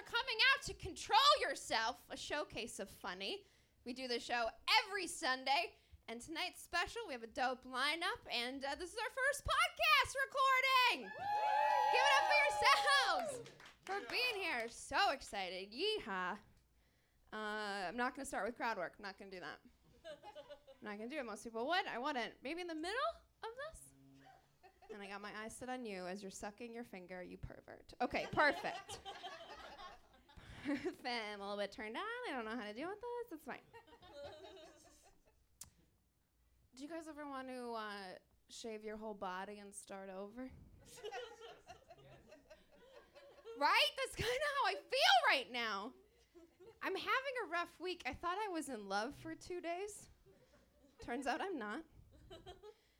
for coming out to Control Yourself, a showcase of funny. We do the show every Sunday, and tonight's special, we have a dope lineup, and uh, this is our first podcast recording. Give it up for yourselves for being here. So excited. Yeehaw. Uh, I'm not going to start with crowd work. I'm not going to do that. I'm not going to do it. Most people would. I wouldn't. Maybe in the middle of this? And I got my eyes set on you as you're sucking your finger, you pervert. Okay, perfect. I'm a little bit turned on. I don't know how to deal with this. It's fine. Do you guys ever want to uh, shave your whole body and start over? right? That's kind of how I feel right now. I'm having a rough week. I thought I was in love for two days. Turns out I'm not.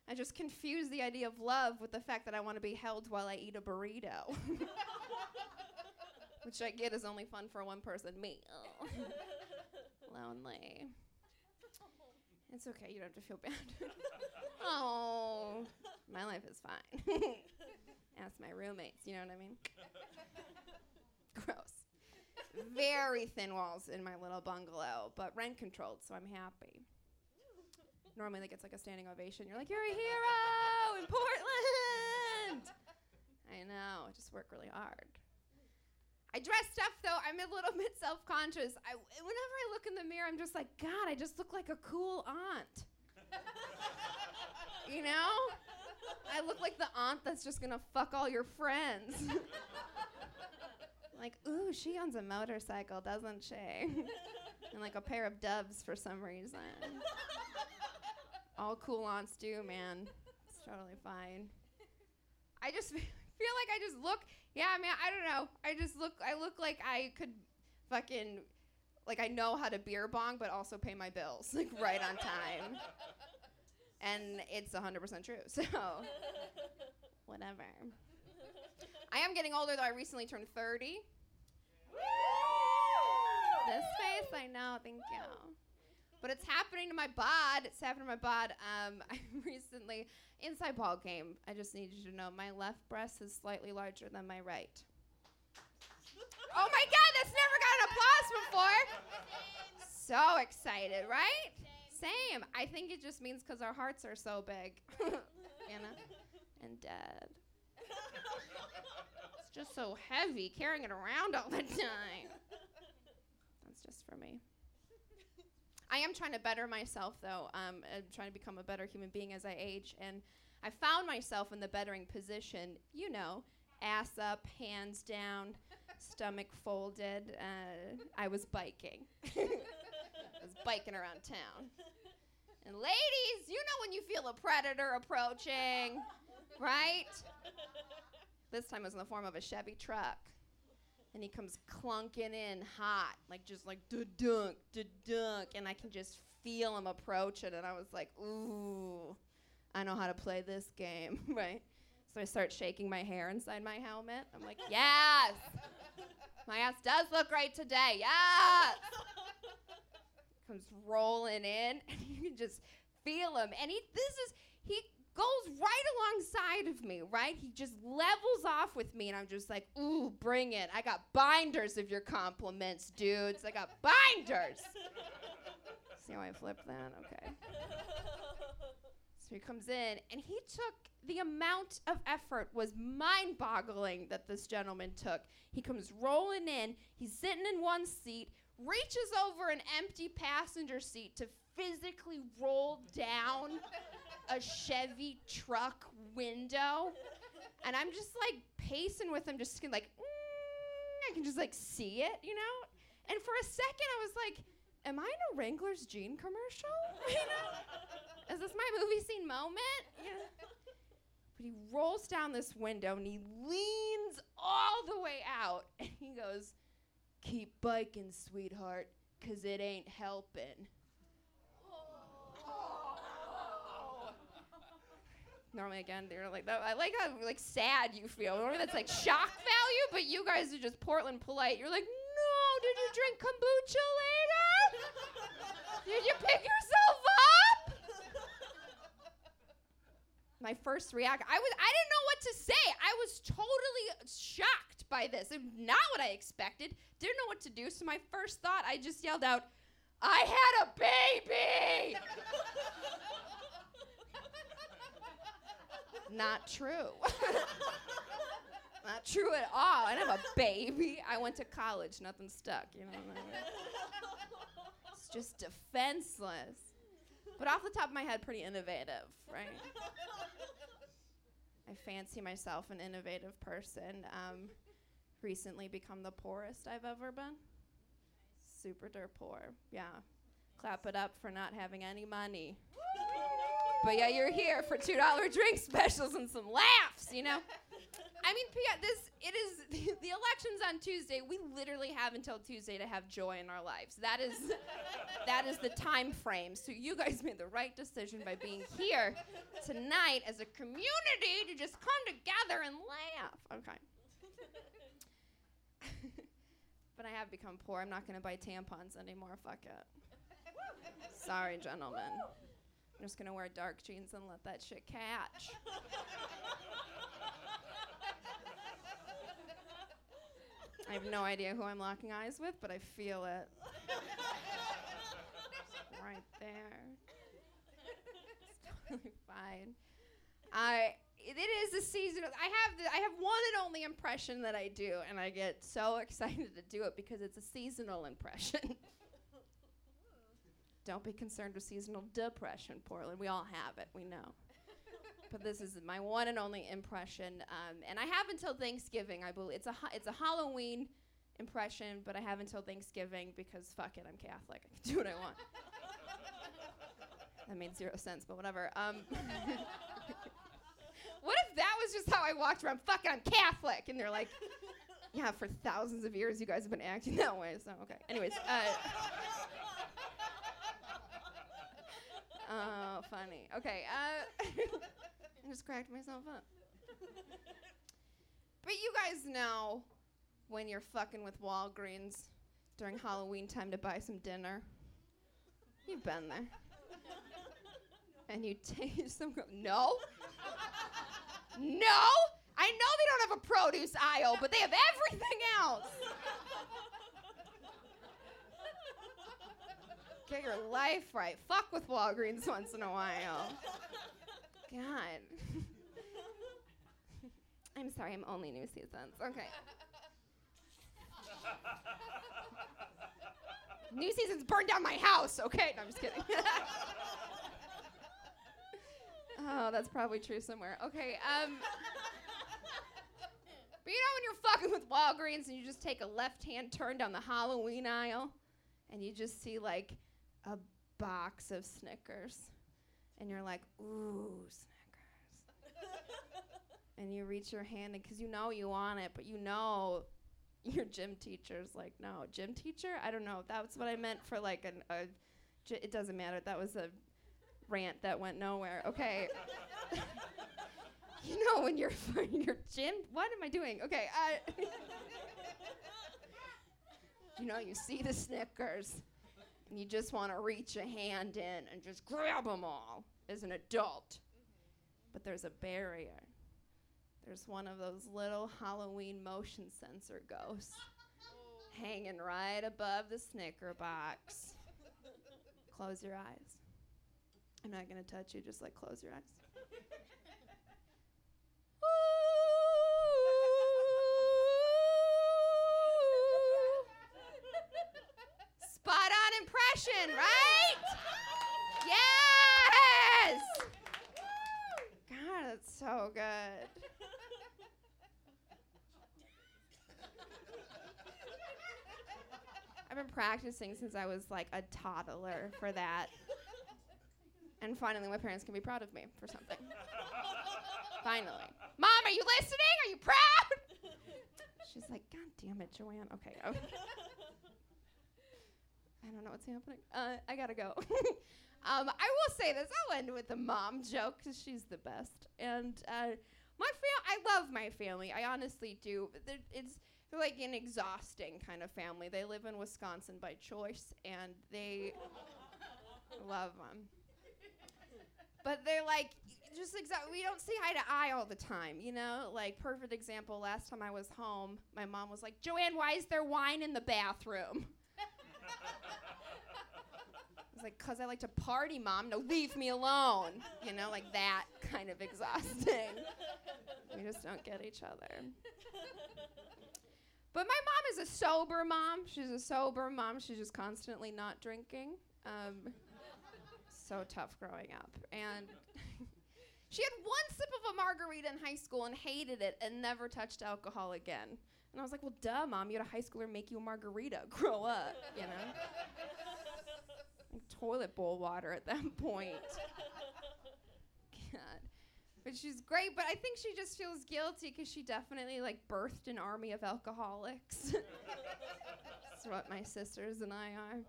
I just confuse the idea of love with the fact that I want to be held while I eat a burrito. Which I get is only fun for one person, me. Oh. Lonely. It's okay, you don't have to feel bad. oh, my life is fine. Ask my roommates, you know what I mean? Gross. Very thin walls in my little bungalow, but rent controlled, so I'm happy normally like it's like a standing ovation. You're like, you're a hero in Portland. I know. I just work really hard. I dressed up though. I'm a little bit self-conscious. I, whenever I look in the mirror, I'm just like, God, I just look like a cool aunt. you know? I look like the aunt that's just gonna fuck all your friends. like, ooh, she owns a motorcycle, doesn't she? and like a pair of doves for some reason. All cool aunts do, man. It's totally fine. I just feel like I just look. Yeah, I mean, I don't know. I just look. I look like I could fucking like I know how to beer bong, but also pay my bills like right on time. And it's 100% true. So whatever. I am getting older though. I recently turned 30. this face, I know. Thank you but it's happening to my bod. It's happening to my bod. Um, I recently inside ball game. I just need you to know my left breast is slightly larger than my right. oh my God, that's never got an applause before. So excited, right? Same. I think it just means because our hearts are so big, Anna, and dead. It's just so heavy carrying it around all the time. That's just for me. I am trying to better myself, though. Um, I'm trying to become a better human being as I age. And I found myself in the bettering position, you know, ass up, hands down, stomach folded. Uh, I was biking. I was biking around town. And ladies, you know when you feel a predator approaching, right? This time it was in the form of a Chevy truck and he comes clunking in hot, like just like da dunk, da dunk, and I can just feel him approaching, and I was like, ooh, I know how to play this game, right? So I start shaking my hair inside my helmet. I'm like, yes, my ass does look great today, yes. Comes rolling in, and you can just feel him, and he, this is he goes right alongside of me, right? He just levels off with me, and I'm just like, ooh, bring it. I got binders of your compliments, dudes. I got binders. See how I flipped that? Okay. So he comes in, and he took the amount of effort was mind boggling that this gentleman took. He comes rolling in, he's sitting in one seat, reaches over an empty passenger seat to physically roll down a Chevy truck window, and I'm just like pacing with him, just like mm, I can just like see it, you know. And for a second, I was like, "Am I in a Wrangler's jean commercial? you know? Is this my movie scene moment?" You know? But he rolls down this window and he leans all the way out, and he goes, "Keep biking, sweetheart, 'cause it ain't helping." Normally, again, they're like that. I like how like sad you feel. Normally, that's like shock value, but you guys are just Portland polite. You're like, no, did you drink kombucha later? did you pick yourself up? My first react, I was, I didn't know what to say. I was totally shocked by this. Not what I expected. Didn't know what to do. So my first thought, I just yelled out, I had a baby! Not true. not true at all. I have a baby. I went to college. Nothing stuck. You know? It's just defenseless. But off the top of my head, pretty innovative, right? I fancy myself an innovative person. Um, recently become the poorest I've ever been. Super dirt poor. Yeah. Clap it up for not having any money. But yeah, you're here for $2 drink specials and some laughs, you know? I mean, this it is the elections on Tuesday. We literally have until Tuesday to have joy in our lives. That is that is the time frame. So you guys made the right decision by being here tonight as a community to just come together and laugh. Okay. but I have become poor. I'm not going to buy tampons anymore. Fuck it. Sorry, gentlemen. I'm just to wear dark jeans and let that shit catch. I have no idea who I'm locking eyes with, but I feel it. right there. It's totally fine. I it is a season. I have the, I have one and only impression that I do, and I get so excited to do it because it's a seasonal impression. Don't be concerned with seasonal depression, Portland. We all have it. We know. but this is my one and only impression, um, and I have until Thanksgiving. I believe it's a ha- it's a Halloween impression, but I have until Thanksgiving because fuck it, I'm Catholic. I can do what I want. that made zero sense, but whatever. Um, what if that was just how I walked around? Fuck it, I'm Catholic, and they're like, yeah, for thousands of years you guys have been acting that way. So okay. Anyways. Uh, Oh, funny. Okay. Uh, I just cracked myself up. But you guys know when you're fucking with Walgreens during Halloween time to buy some dinner. You've been there. And you taste some. Gro- no? no? I know they don't have a produce aisle, but they have everything else. Get your life right. Fuck with Walgreens once in a while. God. I'm sorry, I'm only New Seasons. Okay. New Seasons burned down my house, okay? No, I'm just kidding. oh, that's probably true somewhere. Okay, um. But you know when you're fucking with Walgreens and you just take a left hand turn down the Halloween aisle and you just see like a box of Snickers and you're like, ooh, Snickers. and you reach your hand because you know you want it, but you know your gym teacher's like, no, gym teacher? I don't know. That's what I meant for like an, a, gy- it doesn't matter. That was a rant that went nowhere. Okay. you know when you're in your gym, what am I doing? Okay. Uh, you know, you see the Snickers you just want to reach a hand in and just grab them all as an adult. But there's a barrier. There's one of those little Halloween motion sensor ghosts hanging right above the Snicker box. close your eyes. I'm not going to touch you, just like close your eyes. Spot right? Yes! God, that's so good. I've been practicing since I was like a toddler for that. And finally, my parents can be proud of me for something. finally. Mom, are you listening? Are you proud? She's like, God damn it, Joanne. Okay. okay. I don't know what's happening. Uh, I gotta go. um, I will say this. I'll end with a mom joke because she's the best. And uh, my fam, I love my family. I honestly do. But they're, it's they're like an exhausting kind of family. They live in Wisconsin by choice, and they love them. But they're like just exactly. We don't see eye to eye all the time, you know. Like perfect example. Last time I was home, my mom was like, "Joanne, why is there wine in the bathroom?" Was like, "Cause I like to party, mom. No, leave me alone." You know, like that kind of exhausting. we just don't get each other. But my mom is a sober mom. She's a sober mom. She's just constantly not drinking. Um, so tough growing up. And she had one sip of a margarita in high school and hated it and never touched alcohol again. And I was like, well, duh, mom, you had a high schooler make you a margarita. Grow up, you know? like toilet bowl water at that point. God. But she's great, but I think she just feels guilty because she definitely like birthed an army of alcoholics. That's what my sisters and I are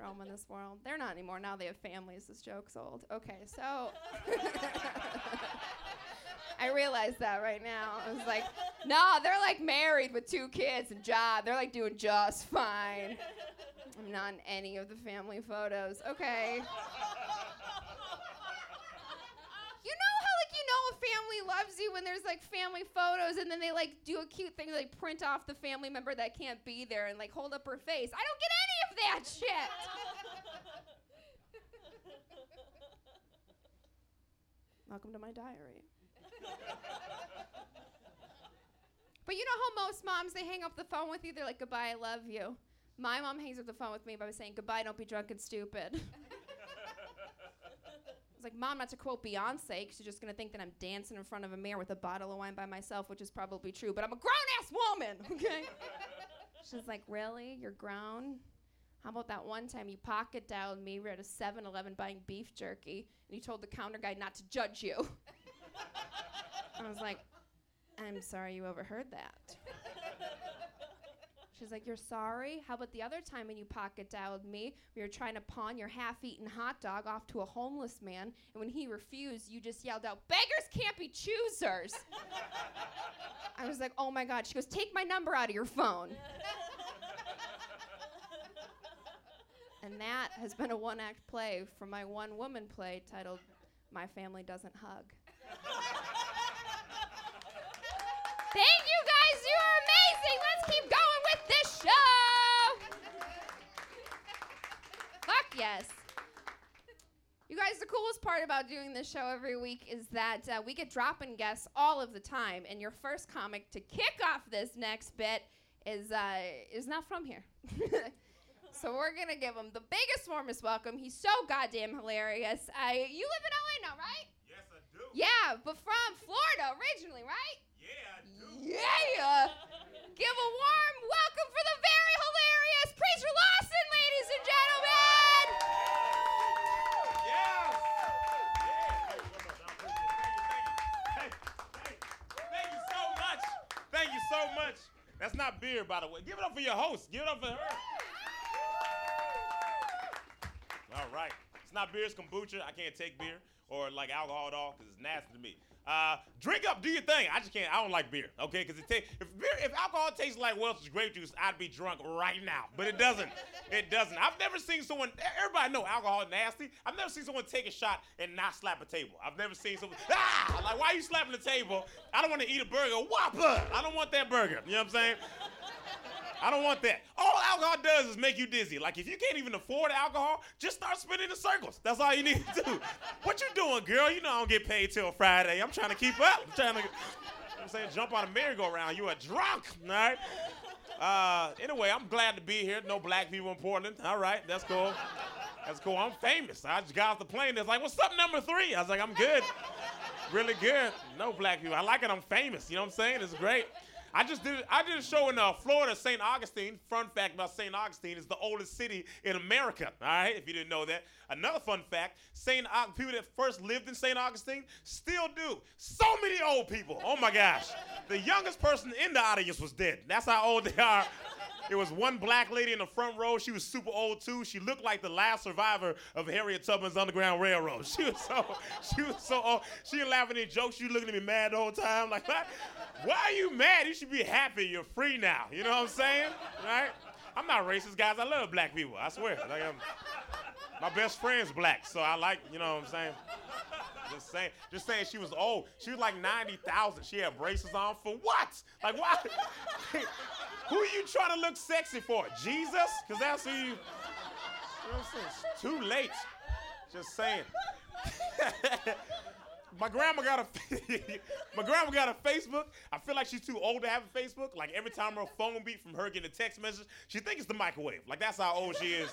roaming this world. They're not anymore. Now they have families. This joke's old. Okay, so I realize that right now. I was like, no, they're like married with two kids and job. They're like doing just fine. I'm not in any of the family photos. Okay. You know how like you know a family loves you when there's like family photos and then they like do a cute thing like print off the family member that can't be there and like hold up her face. I don't get any of that shit. Welcome to my diary. But you know how most moms they hang up the phone with you, they're like, Goodbye, I love you. My mom hangs up the phone with me by saying, Goodbye, don't be drunk and stupid. I was like, Mom, not to quote Beyonce, because you're just going to think that I'm dancing in front of a mirror with a bottle of wine by myself, which is probably true, but I'm a grown ass woman, okay? She's like, Really? You're grown? How about that one time you pocket dialed me? We were at a 7 Eleven buying beef jerky, and you told the counter guy not to judge you. I was like, I'm sorry you overheard that. She's like, You're sorry? How about the other time when you pocket dialed me? We were trying to pawn your half eaten hot dog off to a homeless man, and when he refused, you just yelled out, Beggars can't be choosers. I was like, Oh my God. She goes, Take my number out of your phone. and that has been a one act play from my one woman play titled My Family Doesn't Hug. Thank you guys, you are amazing. Let's keep going with this show. Fuck yes. You guys, the coolest part about doing this show every week is that uh, we get drop in guests all of the time. And your first comic to kick off this next bit is, uh, is not from here. so we're to give him the biggest, warmest welcome. He's so goddamn hilarious. Uh, you live in LA now, right? Yes, I do. Yeah, but from Florida originally, right? Yeah, I. Yeah. Give a warm welcome for the very hilarious Preacher Lawson, ladies and gentlemen. Yes. Yeah. Thank you so much. I appreciate it. Thank you. Thank you. Hey, thank you so much. Thank you so much. That's not beer, by the way. Give it up for your host. Give it up for her. All right. It's not beer, it's kombucha. I can't take beer or like alcohol at all because it's nasty to me. Uh, drink up, do your thing. I just can't. I don't like beer, okay? Because it ta- if beer, if alcohol tastes like Welch's grape juice, I'd be drunk right now. But it doesn't. It doesn't. I've never seen someone. Everybody know alcohol nasty. I've never seen someone take a shot and not slap a table. I've never seen someone. Ah, like why are you slapping the table? I don't want to eat a burger. Whopper. I don't want that burger. You know what I'm saying? I don't want that. All alcohol does is make you dizzy. Like if you can't even afford alcohol, just start spinning in circles. That's all you need to do. what you doing, girl? You know I don't get paid till Friday. I'm trying to keep up. I'm trying to. I'm saying jump on a merry-go-round. You a drunk, all right? Uh, anyway, I'm glad to be here. No black people in Portland. All right, that's cool. That's cool. I'm famous. I just got off the plane. It's like, what's up, number three? I was like, I'm good. Really good. No black people. I like it. I'm famous. You know what I'm saying? It's great. I just did I did a show in uh, Florida, St. Augustine. Fun fact about St. Augustine is the oldest city in America. All right, if you didn't know that. Another fun fact: St. Aug- people that first lived in St. Augustine still do. So many old people. Oh my gosh, the youngest person in the audience was dead. That's how old they are. It was one black lady in the front row. She was super old too. She looked like the last survivor of Harriet Tubman's Underground Railroad. She was so, she was so old. She laughing at jokes. She was looking at me mad the whole time. Like, what? Why are you mad? You should be happy. You're free now. You know what I'm saying? Right? I'm not racist, guys. I love black people. I swear. Like, I'm, my best friend's black, so I like, you know what I'm saying? Just saying, just saying she was old. She was like 90,000. She had braces on for what? Like what? who are you trying to look sexy for? Jesus? Because that's who you, you know what I'm saying? It's too late. Just saying. my grandma got a my grandma got a Facebook. I feel like she's too old to have a Facebook. Like every time her phone beat from her getting a text message, she thinks it's the microwave. Like that's how old she is.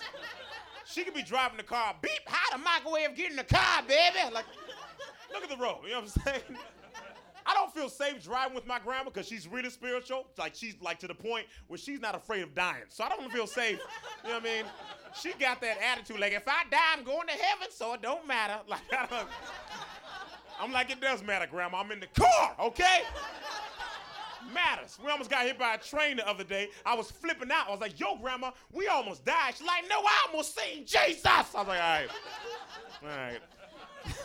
She could be driving the car, beep, how the microwave get in the car, baby? Like, look at the road. You know what I'm saying? I don't feel safe driving with my grandma because she's really spiritual. Like she's like to the point where she's not afraid of dying. So I don't feel safe. You know what I mean? She got that attitude like if I die, I'm going to heaven, so it don't matter. Like I don't. I'm like it does matter, grandma. I'm in the car, okay? Matters. We almost got hit by a train the other day. I was flipping out. I was like, yo, grandma, we almost died. She's like, no, I almost seen Jesus. I was like, all right. All right.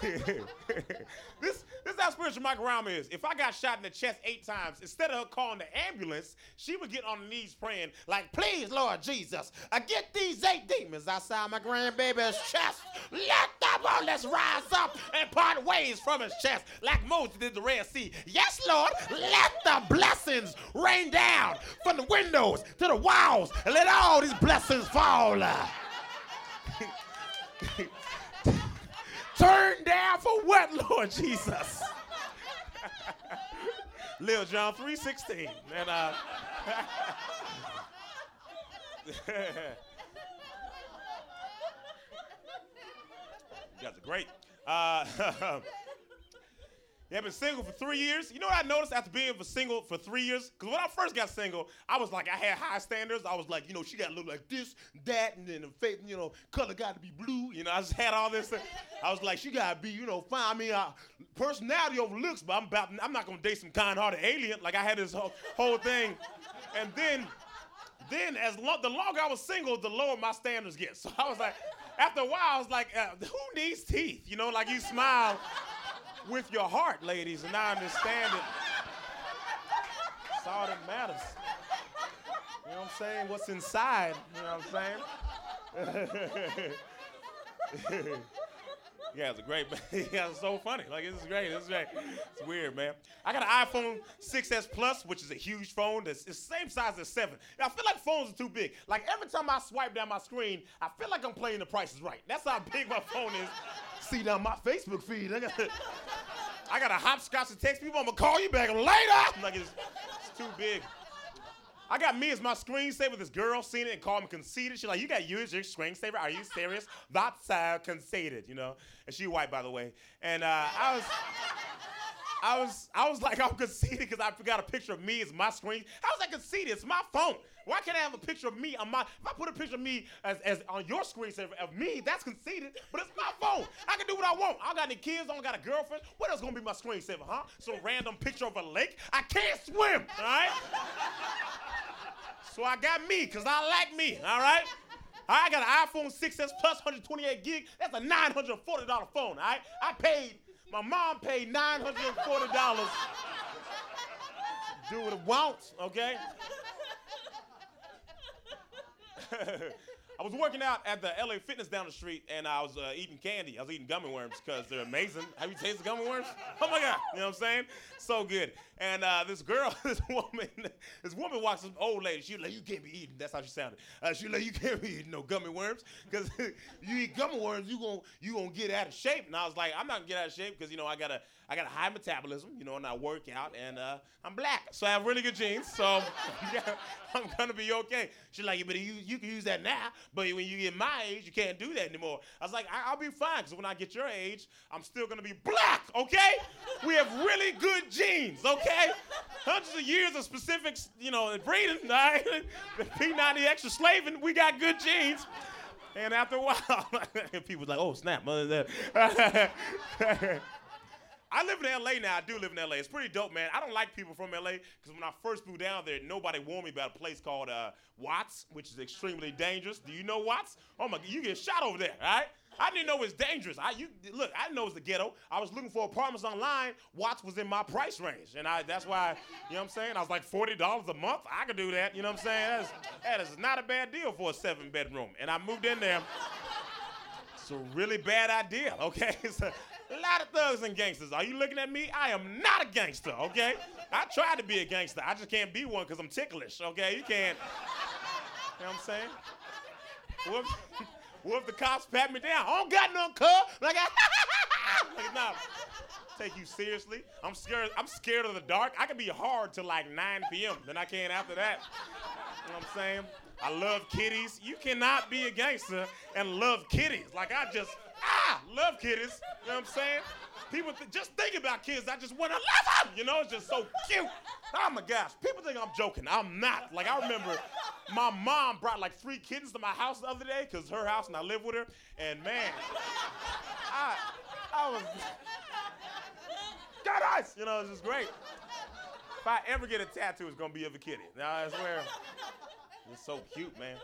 this this is how spiritual my grandma is. If I got shot in the chest eight times, instead of her calling the ambulance, she would get on her knees praying, like, please, Lord Jesus, I get these eight demons outside my grandbaby's chest. Let them all let's rise up and part ways from his chest, like Moses did the Red Sea. Yes, Lord, let the blessings rain down from the windows to the walls, and let all these blessings fall. Turn down for what, Lord Jesus? Lil John 3.16. And uh you guys are great. Uh Yeah, I've been single for three years. You know what I noticed after being for single for three years? Because when I first got single, I was like, I had high standards. I was like, you know, she got to look like this, that, and then the face, you know, color got to be blue. You know, I just had all this. I was like, she got to be, you know, fine. I mean, uh, personality over looks, but I'm about, I'm not gonna date some kind-hearted alien. Like I had this whole, whole thing, and then, then as long the longer I was single, the lower my standards get. So I was like, after a while, I was like, uh, who needs teeth? You know, like you smile with your heart, ladies, and I understand it. That's all that matters. You know what I'm saying? What's inside, you know what I'm saying? yeah, it's a great, yeah, it's so funny. Like, is great, is great. It's weird, man. I got an iPhone 6S Plus, which is a huge phone that's the same size as 7. I feel like phones are too big. Like, every time I swipe down my screen, I feel like I'm playing the prices right. That's how big my phone is see down my Facebook feed. I got, I got a hopscotch to text people. I'm gonna call you back later. Like it's, it's too big. I got me as my screensaver. This girl seen it and called me conceited. She's like, "You got you as your screensaver? Are you serious? That's uh, conceited, you know." And she white, by the way. And uh, I was. I was I was like I'm conceited because I got a picture of me as my screen. How was I conceited? It's my phone. Why can't I have a picture of me on my? If I put a picture of me as, as on your screen screensaver of me, that's conceited. But it's my phone. I can do what I want. I don't got any kids. I don't got a girlfriend. What else gonna be my screensaver, huh? Some random picture of a lake. I can't swim. All right. so I got me because I like me. All right. I got an iPhone 6s plus 128 gig. That's a $940 phone. All right. I paid my mom paid $940 do what it wants, okay? I was working out at the LA Fitness down the street, and I was uh, eating candy. I was eating gummy worms because they're amazing. Have you tasted gummy worms? Oh my god! You know what I'm saying? So good. And uh, this girl, this woman, this woman walks this old lady. She's like, "You can't be eating." That's how she sounded. Uh, she's like, "You can't be eating no gummy worms because you eat gummy worms, you gonna you gonna get out of shape." And I was like, "I'm not gonna get out of shape because you know I got a I got a high metabolism, you know, and I work out, and uh, I'm black, so I have really good genes. So I'm gonna be okay." She's like, "But you you can use that now, but when you get my age, you can't do that anymore." I was like, I- will be fine because when I get your age, I'm still gonna be black. Okay? we have really good genes. Okay? Hundreds of years of specifics, you know, breeding. All right? The P90 extra slaving, we got good genes. And after a while, people like, oh snap. I live in LA now. I do live in LA. It's pretty dope, man. I don't like people from LA because when I first moved down there, nobody warned me about a place called uh, Watts, which is extremely dangerous. Do you know Watts? Oh my, god, you get shot over there, right? I didn't know it was dangerous. I you look, I didn't know it was the ghetto. I was looking for apartments online. Watts was in my price range, and I that's why you know what I'm saying. I was like forty dollars a month. I could do that. You know what I'm saying? That's, that is not a bad deal for a seven bedroom. And I moved in there. It's a really bad idea. Okay. A lot of thugs and gangsters. Are you looking at me? I am not a gangster, okay? I tried to be a gangster. I just can't be one because I'm ticklish, okay? You can't. You know what I'm saying? What if, what if the cops pat me down? I don't got no car. Like, I, like nah, take you seriously. I'm scared. I'm scared of the dark. I can be hard till like 9 p.m. Then I can't after that. You know what I'm saying? I love kitties. You cannot be a gangster and love kitties. Like I just love kitties. You know what I'm saying? People th- just think about kids. I just want to love them. You know, it's just so cute. Oh my gosh. People think I'm joking. I'm not. Like I remember my mom brought like three kittens to my house the other day because her house and I live with her. And man, I I was got ice. You know, it's just great. If I ever get a tattoo, it's gonna be of a kitty. Now I swear. It's so cute, man.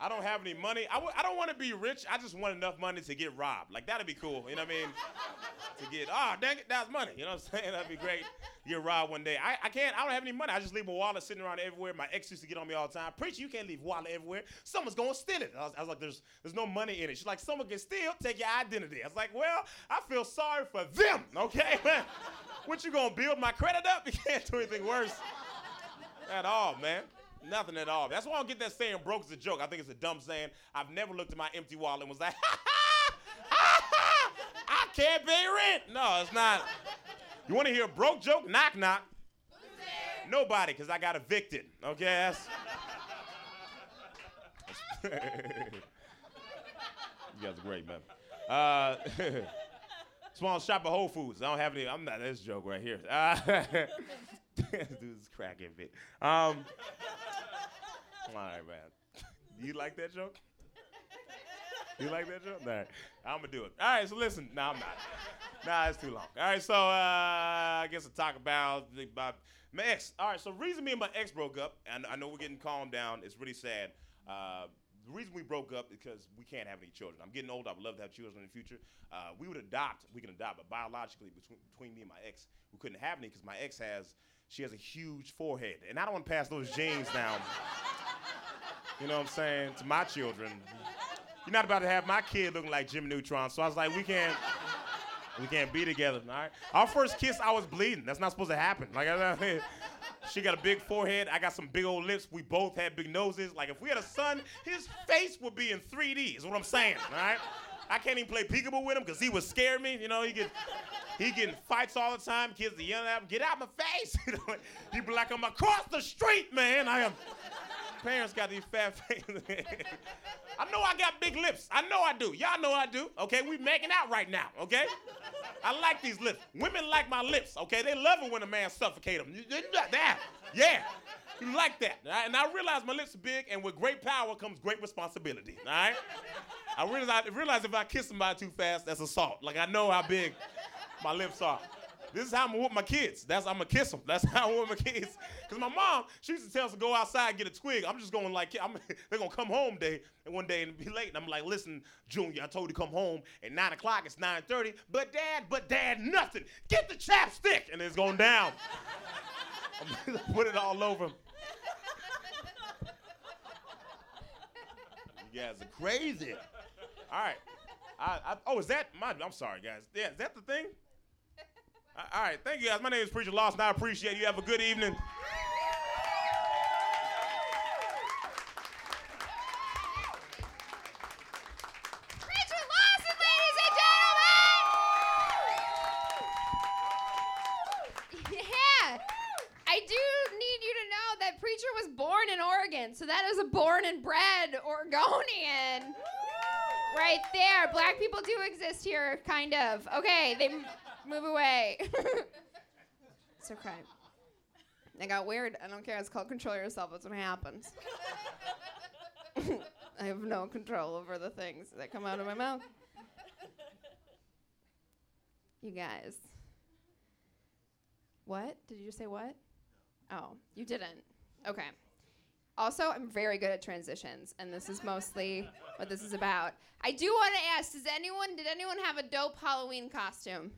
I don't have any money. I w- I don't want to be rich. I just want enough money to get robbed. Like, that'd be cool. You know what I mean? to get, ah, oh, dang it, that's money. You know what I'm saying? That'd be great. Get robbed one day. I, I can't, I don't have any money. I just leave my wallet sitting around everywhere. My ex used to get on me all the time. Preacher, you can't leave wallet everywhere. Someone's going to steal it. I was, I was like, there's, there's no money in it. She's like, someone can steal, take your identity. I was like, well, I feel sorry for them, okay? what, you going to build my credit up? You can't do anything worse at all, man. Nothing at all. That's why I don't get that saying broke is a joke. I think it's a dumb saying. I've never looked at my empty wallet and was like, ha ha, ha I can't pay rent. No, it's not. You want to hear a broke joke? Knock, knock. Nobody, because I got evicted. Okay, that's. you guys are great, man. Uh, small shop at Whole Foods. I don't have any. I'm not this joke right here. Uh, dude's cracking bit. Um, all right, man. You like that joke? You like that joke? All right. I'm going to do it. All right, so listen. No, I'm not. Nah, it's too long. All right, so uh, I guess I'll talk about, about my ex. All right, so reason me and my ex broke up, and I know we're getting calmed down. It's really sad. Uh, the reason we broke up is because we can't have any children. I'm getting old. I would love to have children in the future. Uh, we would adopt. We can adopt, but biologically, between, between me and my ex, we couldn't have any because my ex has she has a huge forehead, and I don't want to pass those genes down. You know what I'm saying? To my children. You're not about to have my kid looking like Jim Neutron. So I was like, we can't, we can't be together. All right. Our first kiss, I was bleeding. That's not supposed to happen. Like, I, she got a big forehead. I got some big old lips. We both had big noses. Like, if we had a son, his face would be in 3D. Is what I'm saying. All right. I can't even play peekaboo with him because he would scare me. You know, he get he getting fights all the time. Kids are yelling at him, "Get out of my face!" he be like, "I'm across the street, man." I am parents got these fat faces. I know I got big lips. I know I do. Y'all know I do. Okay, we making out right now. Okay, I like these lips. Women like my lips. Okay, they love it when a man suffocate them. That, yeah, you like that. And I realize my lips are big, and with great power comes great responsibility. All right. I realize, realize if I kiss somebody too fast, that's assault. Like I know how big my lips are. This is how I'm gonna whoop my kids. That's I'm gonna kiss them. That's how I whoop my kids. Cause my mom, she used to tell us to go outside and get a twig. I'm just going like, I'm, they're gonna come home day and one day and be late. And I'm like, listen, Junior, I told you to come home at nine o'clock. It's 9:30. But dad, but dad, nothing. Get the chapstick, and it's going down. Put it all over. him. You guys are crazy. All right. I, I, oh, is that my? I'm sorry, guys. Yeah, is that the thing? All right, thank you guys. My name is Preacher Lawson. I appreciate you. Have a good evening. Right there. Black people do exist here, kind of. Okay, they m- move away. it's okay. I got weird. I don't care. It's called control yourself. That's what happens. I have no control over the things that come out of my mouth. You guys. What? Did you just say what? Oh, you didn't. Okay. Also, I'm very good at transitions, and this is mostly what this is about. I do want to ask: Does anyone, did anyone have a dope Halloween costume?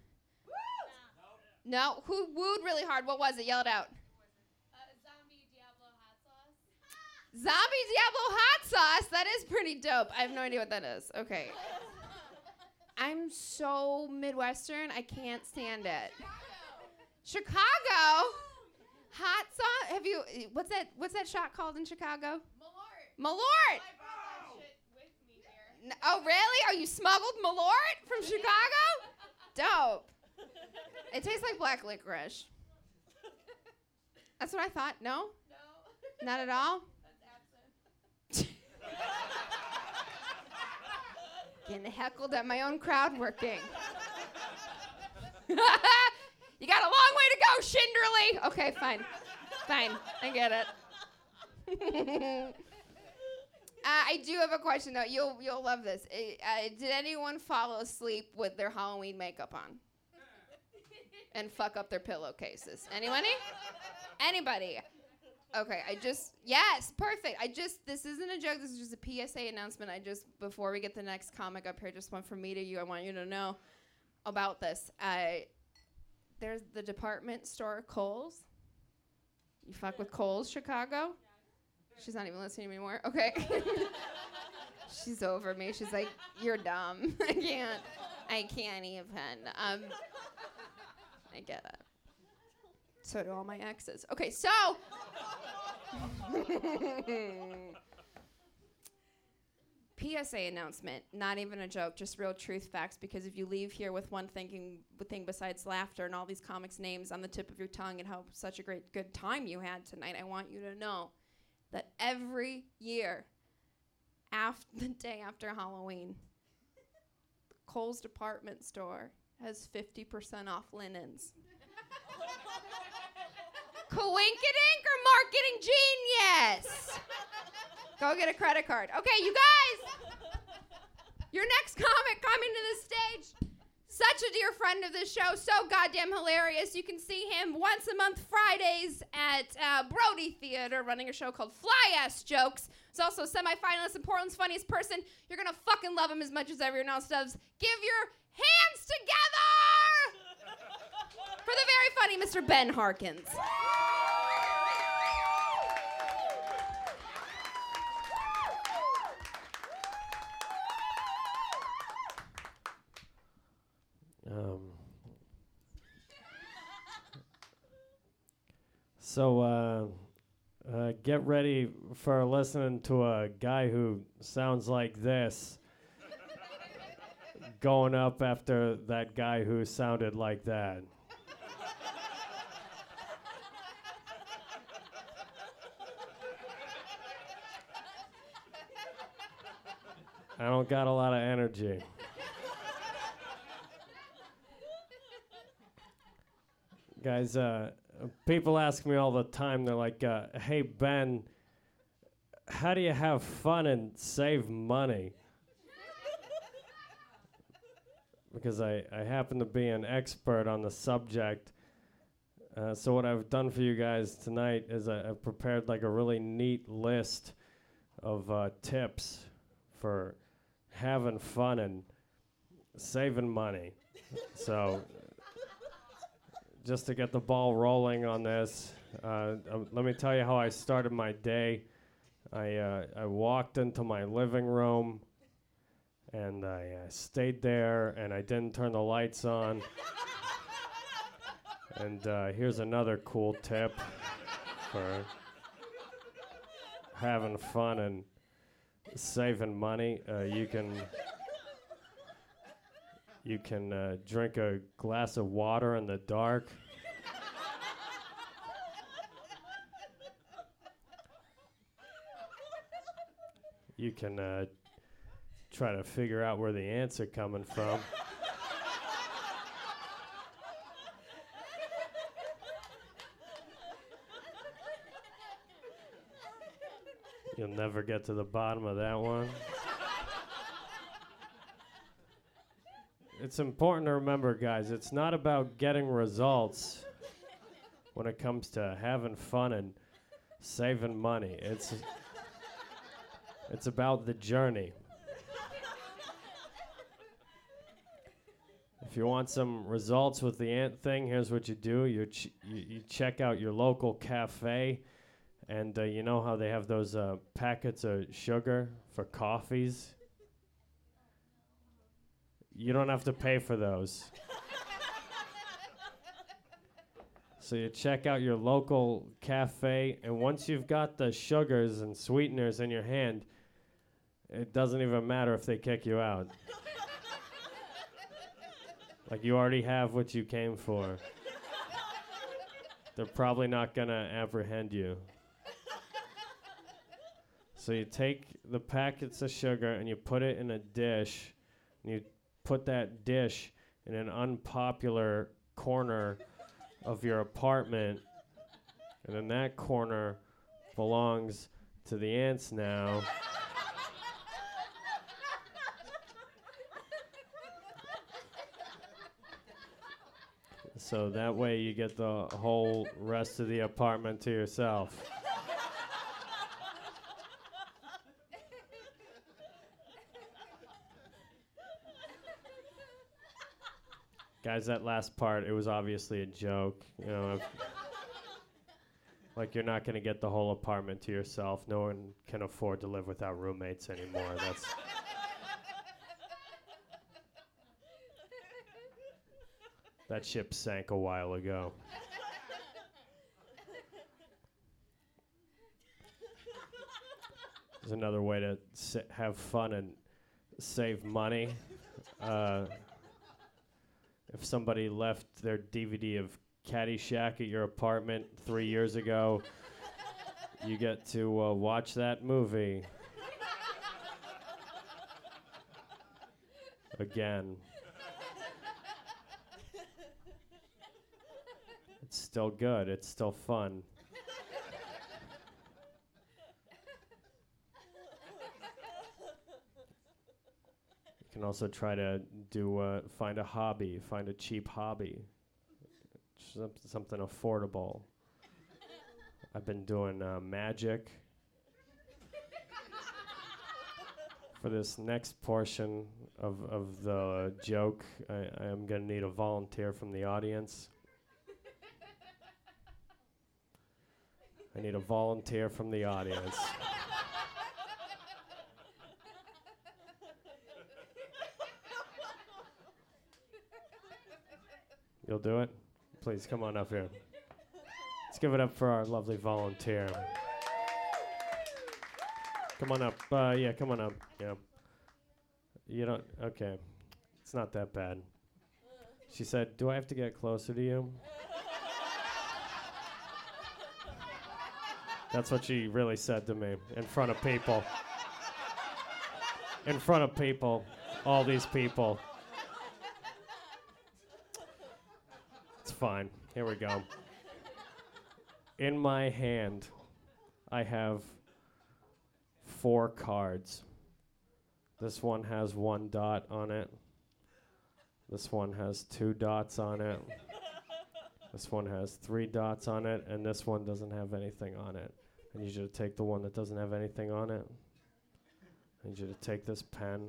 No. no. Who wooed really hard? What was it? Yell it out. Uh, zombie Diablo hot sauce. Zombie Diablo hot sauce. That is pretty dope. I have no idea what that is. Okay. I'm so Midwestern. I can't stand it. Chicago. Hot sauce. Have you? Eh, what's that? What's that shot called in Chicago? Malort. Malort. I brought that oh. shit with me here. N- Oh, really? Are you smuggled Malort from Chicago? Dope. It tastes like black licorice. That's what I thought. No, No. not at all. That's absinthe. Getting heckled at my own crowd working. you got a long way to go, Shinderly. Okay, fine. Fine. I get it. uh, I do have a question though. You'll you'll love this. Uh, did anyone fall asleep with their Halloween makeup on and fuck up their pillowcases? Anybody? Anybody? Okay, I just yes, perfect. I just this isn't a joke. This is just a PSA announcement. I just before we get the next comic up here, just one from me to you. I want you to know about this. Uh, there's the department store Kohl's. You fuck with Kohl's, Chicago. She's not even listening anymore. Okay. She's over me. She's like, "You're dumb. I can't. I can't even." Um, I get it. So do all my exes. Okay, so. PSA announcement, not even a joke, just real truth facts. Because if you leave here with one thinking thing besides laughter and all these comics names on the tip of your tongue and how such a great good time you had tonight, I want you to know that every year, after the day after Halloween, Kohl's department store has 50% off linens. Coinkydink or marketing genius? Go get a credit card. Okay, you guys. Your next comic coming to the stage. Such a dear friend of this show, so goddamn hilarious. You can see him once a month, Fridays at uh, Brody Theater, running a show called Fly Ass Jokes. He's also a semifinalist in Portland's funniest person. You're gonna fucking love him as much as everyone else does. Give your hands together for the very funny Mr. Ben Harkins. Um, so, uh, uh, get ready for listening to a guy who sounds like this going up after that guy who sounded like that. I don't got a lot of energy. Guys, uh, people ask me all the time, they're like, uh, hey, Ben, how do you have fun and save money? because I, I happen to be an expert on the subject. Uh, so, what I've done for you guys tonight is I, I've prepared like a really neat list of uh, tips for having fun and saving money. so, just to get the ball rolling on this, uh, um, let me tell you how I started my day. I uh, I walked into my living room, and I uh, stayed there, and I didn't turn the lights on. and uh, here's another cool tip for having fun and saving money. Uh, you can you can uh, drink a glass of water in the dark. you can uh, try to figure out where the ants are coming from. You'll never get to the bottom of that one. It's important to remember, guys, it's not about getting results when it comes to having fun and saving money. It's it's about the journey. If you want some results with the ant thing, here's what you do: you ch- you, you check out your local cafe, and uh, you know how they have those uh, packets of sugar for coffees. You don't have to pay for those. So you check out your local cafe, and once you've got the sugars and sweeteners in your hand, it doesn't even matter if they kick you out. like you already have what you came for. They're probably not gonna apprehend you. So you take the packets of sugar and you put it in a dish, and you put that dish in an unpopular corner of your apartment, and then that corner belongs to the ants now. so that way you get the whole rest of the apartment to yourself. Guys, that last part, it was obviously a joke. You know, like you're not going to get the whole apartment to yourself. No one can afford to live without roommates anymore. That's that ship sank a while ago. There's another way to sa- have fun and save money. Uh, if somebody left their DVD of Caddyshack at your apartment three years ago, you get to uh, watch that movie again. It's still good. It's still fun. Also try to do uh, find a hobby, find a cheap hobby, something affordable. I've been doing uh, magic. For this next portion of, of the joke, I, I am going to need a volunteer from the audience. I need a volunteer from the audience. You'll do it? Please come on up here. Let's give it up for our lovely volunteer. Come on up. Uh, yeah, come on up. Yeah. You don't. Okay. It's not that bad. She said, Do I have to get closer to you? That's what she really said to me in front of people. In front of people. All these people. Fine. Here we go. In my hand, I have four cards. This one has one dot on it. This one has two dots on it. This one has three dots on it, and this one doesn't have anything on it. I need you to take the one that doesn't have anything on it. I need you to take this pen.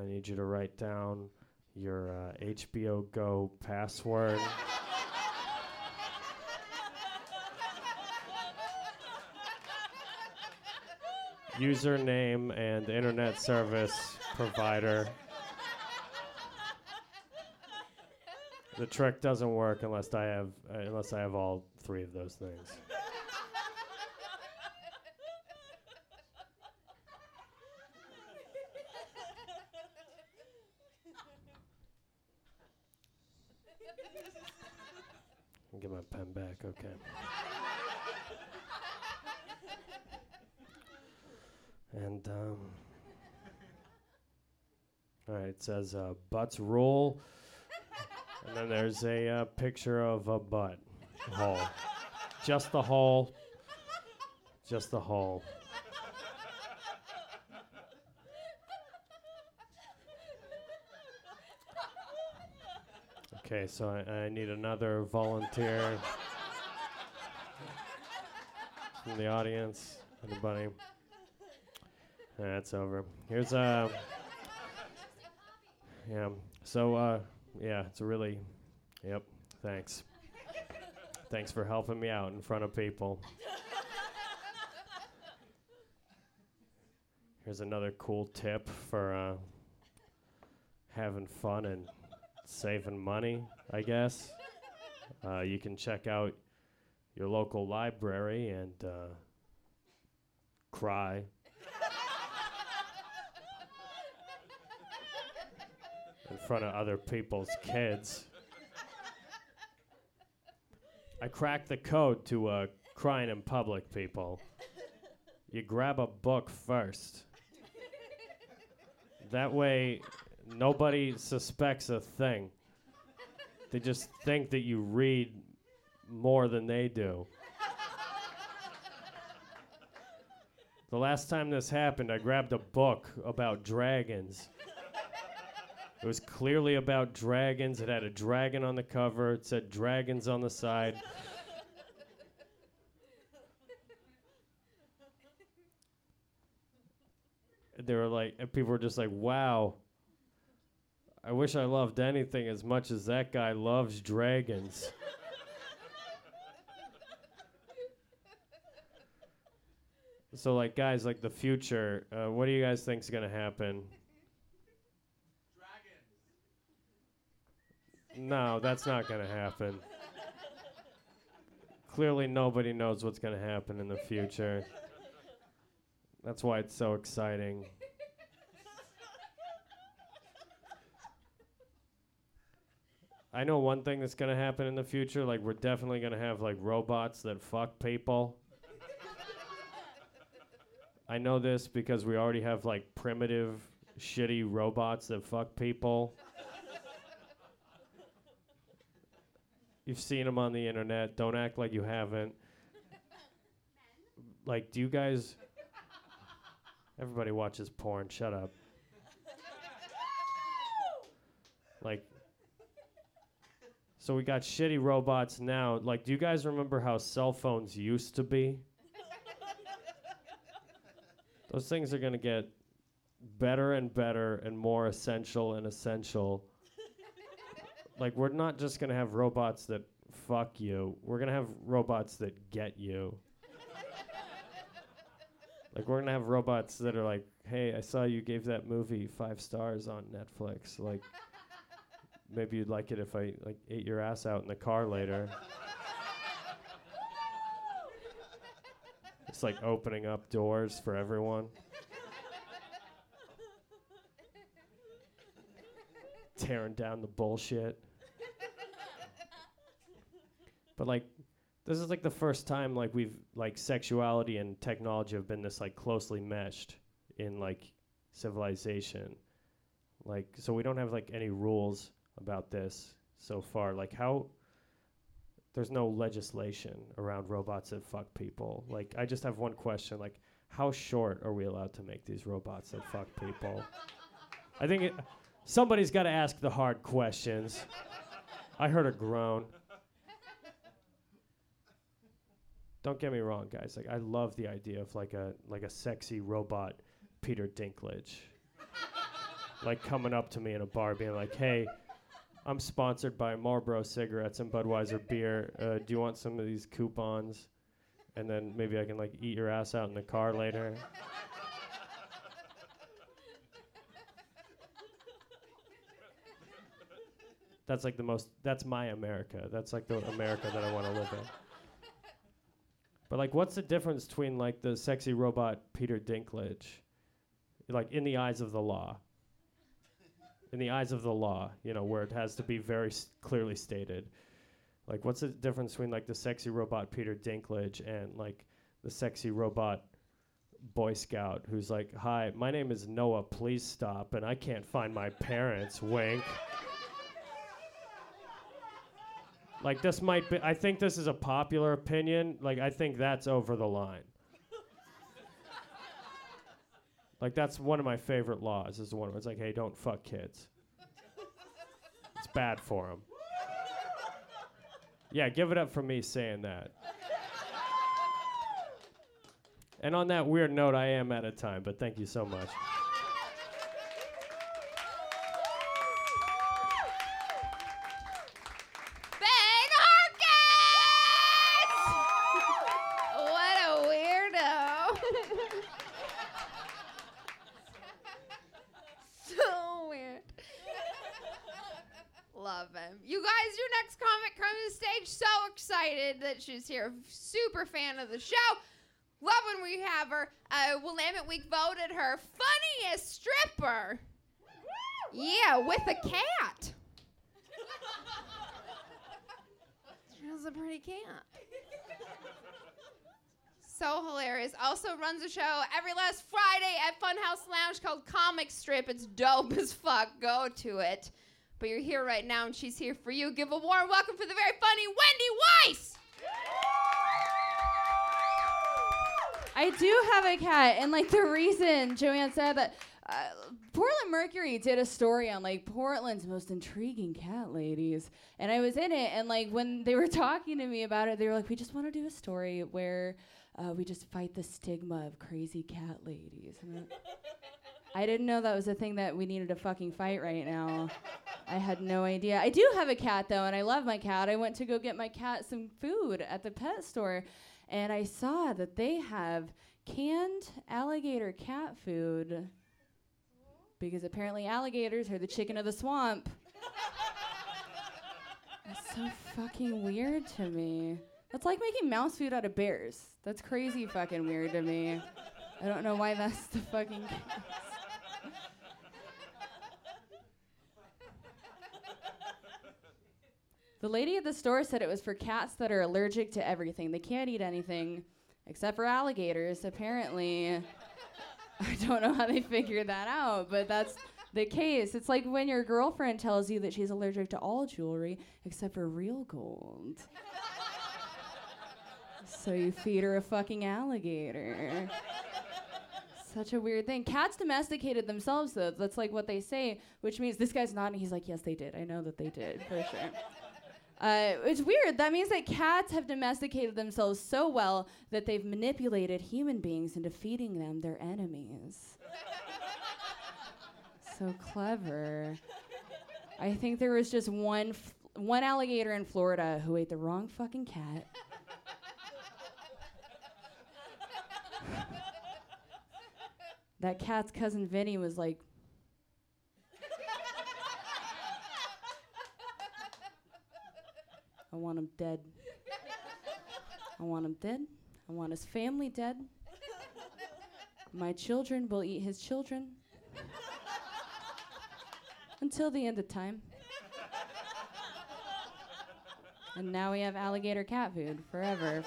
I need you to write down your uh, HBO Go password. Username and internet service provider. The trick doesn't work unless I have uh, unless I have all three of those things. Get my pen back, okay. And um, all right, it says uh, butts rule, and then there's a uh, picture of a butt. Hole, just the hole, just the hole. Okay, so I, I need another volunteer from the audience. Anybody? That's over. Here's a. Yeah. So, uh, yeah, it's a really. Yep. Thanks. Thanks for helping me out in front of people. Here's another cool tip for uh, having fun and saving money, I guess, uh, you can check out your local library and uh, cry. in front of other people's kids. I cracked the code to uh, crying in public, people. You grab a book first. That way, nobody suspects a thing. They just think that you read more than they do. The last time this happened, I grabbed a book about dragons. It was clearly about dragons. It had a dragon on the cover. It said dragons on the side. And they were like, people were just like, wow. I wish I loved anything as much as that guy loves dragons. So, like, guys, like the future, uh, what do you guys think is going to happen? No, that's not going to happen. Clearly, nobody knows what's going to happen in the future. That's why it's so exciting. I know one thing that's going to happen in the future. Like, we're definitely going to have, like, robots that fuck people. I know this because we already have, like, primitive, shitty robots that fuck people. You've seen them on the internet. Don't act like you haven't. Like, do you guys. Everybody watches porn. Shut up. like, so we got shitty robots now. Like, do you guys remember how cell phones used to be? Those things are going to get better and better and more essential and essential. like, we're not just going to have robots that fuck you, we're going to have robots that get you. Like we're gonna have robots that are like, "Hey, I saw you gave that movie five stars on Netflix. Like, maybe you'd like it if I like ate your ass out in the car later." it's like opening up doors for everyone. Tearing down the bullshit. But like this is like the first time like we've like sexuality and technology have been this like closely meshed in like civilization like so we don't have like any rules about this so far like how there's no legislation around robots that fuck people. Like i just have one question like how short are we allowed to make these robots that fuck people? I think it, somebody's got to ask the hard questions. I heard a groan. Don't get me wrong, guys. Like I love the idea of like a like a sexy robot Peter Dinklage. like coming up to me in a bar being like, "Hey, I'm sponsored by Marlboro cigarettes and Budweiser beer. Uh, do you want some of these coupons?" And then maybe I can like eat your ass out in the car later. that's like the most that's my America. That's like the America that I want to live in. But like, what's the difference between like the sexy robot Peter Dinklage, like in the eyes of the law? In the eyes of the law, you know, where it has to be very s- clearly stated. Like, what's the difference between like the sexy robot Peter Dinklage and like the sexy robot Boy Scout who's like, "Hi, my name is Noah. Please stop," and I can't find my parents. Wink. Like this might be I think this is a popular opinion. Like I think that's over the line. Like that's one of my favorite laws is the one where it's like, "Hey, don't fuck kids." it's bad for them. Yeah, give it up for me saying that. and on that weird note, I am out of time, but thank you so much. Ben Harkins! what a weirdo. so weird. Paige, so excited that she's here. Super fan of the show. Love when we have her. Uh, Willamette Week voted her funniest stripper. Yeah, with a cat. She has a pretty cat. So hilarious. Also runs a show every last Friday at Funhouse Lounge called Comic Strip. It's dope as fuck. Go to it. But you're here right now and she's here for you. Give a warm welcome for the very funny Wendy Weiss. I do have a cat, and like the reason Joanne said that. Uh, Portland Mercury did a story on like Portland's most intriguing cat ladies, and I was in it. And like when they were talking to me about it, they were like, "We just want to do a story where uh, we just fight the stigma of crazy cat ladies." I, I didn't know that was a thing that we needed to fucking fight right now. I had no idea. I do have a cat though, and I love my cat. I went to go get my cat some food at the pet store, and I saw that they have canned alligator cat food because apparently alligators are the chicken of the swamp. That's so fucking weird to me. That's like making mouse food out of bears. That's crazy fucking weird to me. I don't know why that's the fucking case. The lady at the store said it was for cats that are allergic to everything. They can't eat anything except for alligators, apparently. I don't know how they figured that out, but that's the case. It's like when your girlfriend tells you that she's allergic to all jewelry except for real gold. so you feed her a fucking alligator. Such a weird thing. Cats domesticated themselves, though. That's like what they say, which means this guy's nodding. He's like, yes, they did. I know that they did, for sure. Uh, it's weird. That means that cats have domesticated themselves so well that they've manipulated human beings into feeding them their enemies. so clever. I think there was just one f- one alligator in Florida who ate the wrong fucking cat. that cat's cousin Vinny was like, I want him dead. I want him dead. I want his family dead. My children will eat his children until the end of time. And now we have alligator cat food forever.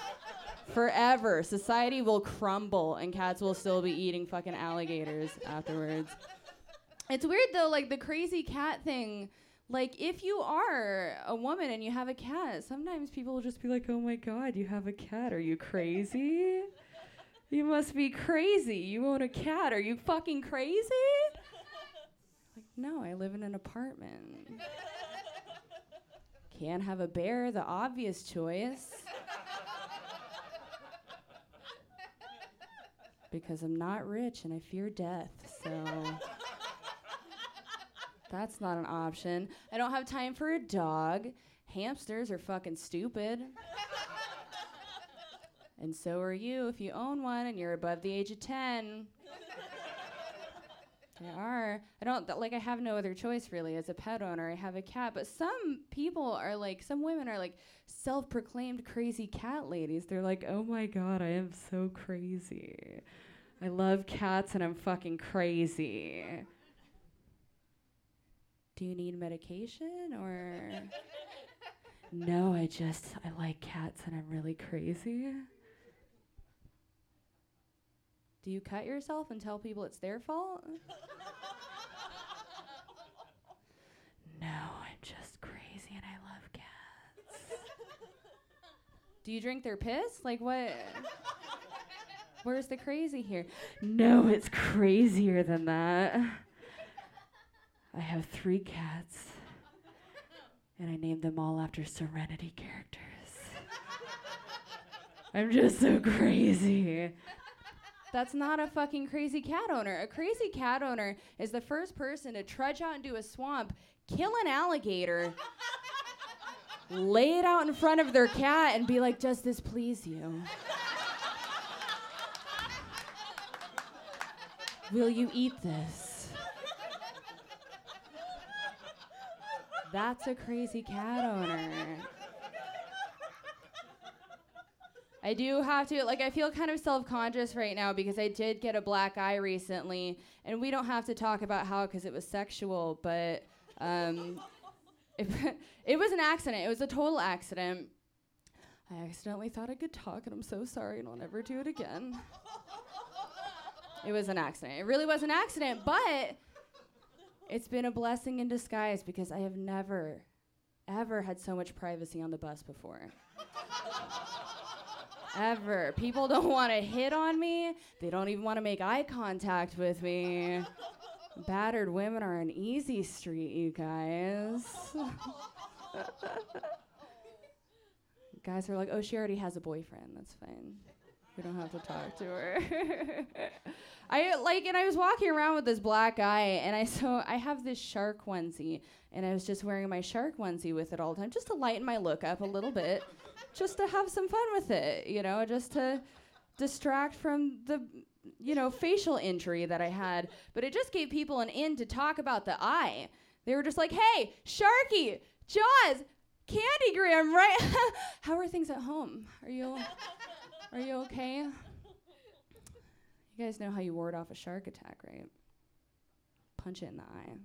Forever. Society will crumble and cats will still be eating fucking alligators afterwards. It's weird though, like the crazy cat thing. Like, if you are a woman and you have a cat, sometimes people will just be like, oh my god, you have a cat. Are you crazy? you must be crazy. You own a cat. Are you fucking crazy? like, no, I live in an apartment. Can't have a bear, the obvious choice. because I'm not rich and I fear death, so. That's not an option. I don't have time for a dog. Hamsters are fucking stupid. and so are you if you own one and you're above the age of 10. They are. I don't like. I have no other choice really. As a pet owner, I have a cat. But some people are like, some women are like self-proclaimed crazy cat ladies. They're like, oh my god, I am so crazy. I love cats and I'm fucking crazy. Do you need medication or? no, I just I like cats and I'm really crazy. Do you cut yourself and tell people it's their fault? no, I'm just crazy and I love cats. Do you drink their piss? Like what? Where's the crazy here? No, it's crazier than that. I have three cats, and I named them all after Serenity characters. I'm just so crazy. That's not a fucking crazy cat owner. A crazy cat owner is the first person to trudge out into a swamp, kill an alligator, lay it out in front of their cat, and be like, Does this please you? Will you eat this? That's a crazy cat owner. I do have to like I feel kind of self-conscious right now because I did get a black eye recently and we don't have to talk about how cuz it was sexual but um it, it was an accident. It was a total accident. I accidentally thought I could talk and I'm so sorry and I'll never do it again. it was an accident. It really was an accident, but it's been a blessing in disguise because I have never ever had so much privacy on the bus before ever. People don't want to hit on me. They don't even want to make eye contact with me. Battered women are an easy street, you guys. guys are like, oh, she already has a boyfriend. That's fine. We don't have to talk to her. I like, and I was walking around with this black eye, and I so I have this shark onesie, and I was just wearing my shark onesie with it all the time, just to lighten my look up a little bit just to have some fun with it, you know, just to distract from the you know facial injury that I had. But it just gave people an in to talk about the eye. They were just like, "Hey, Sharky, Jaws, Candygram, right? How are things at home? Are you are you okay? You guys know how you ward off a shark attack, right? Punch it in the eye.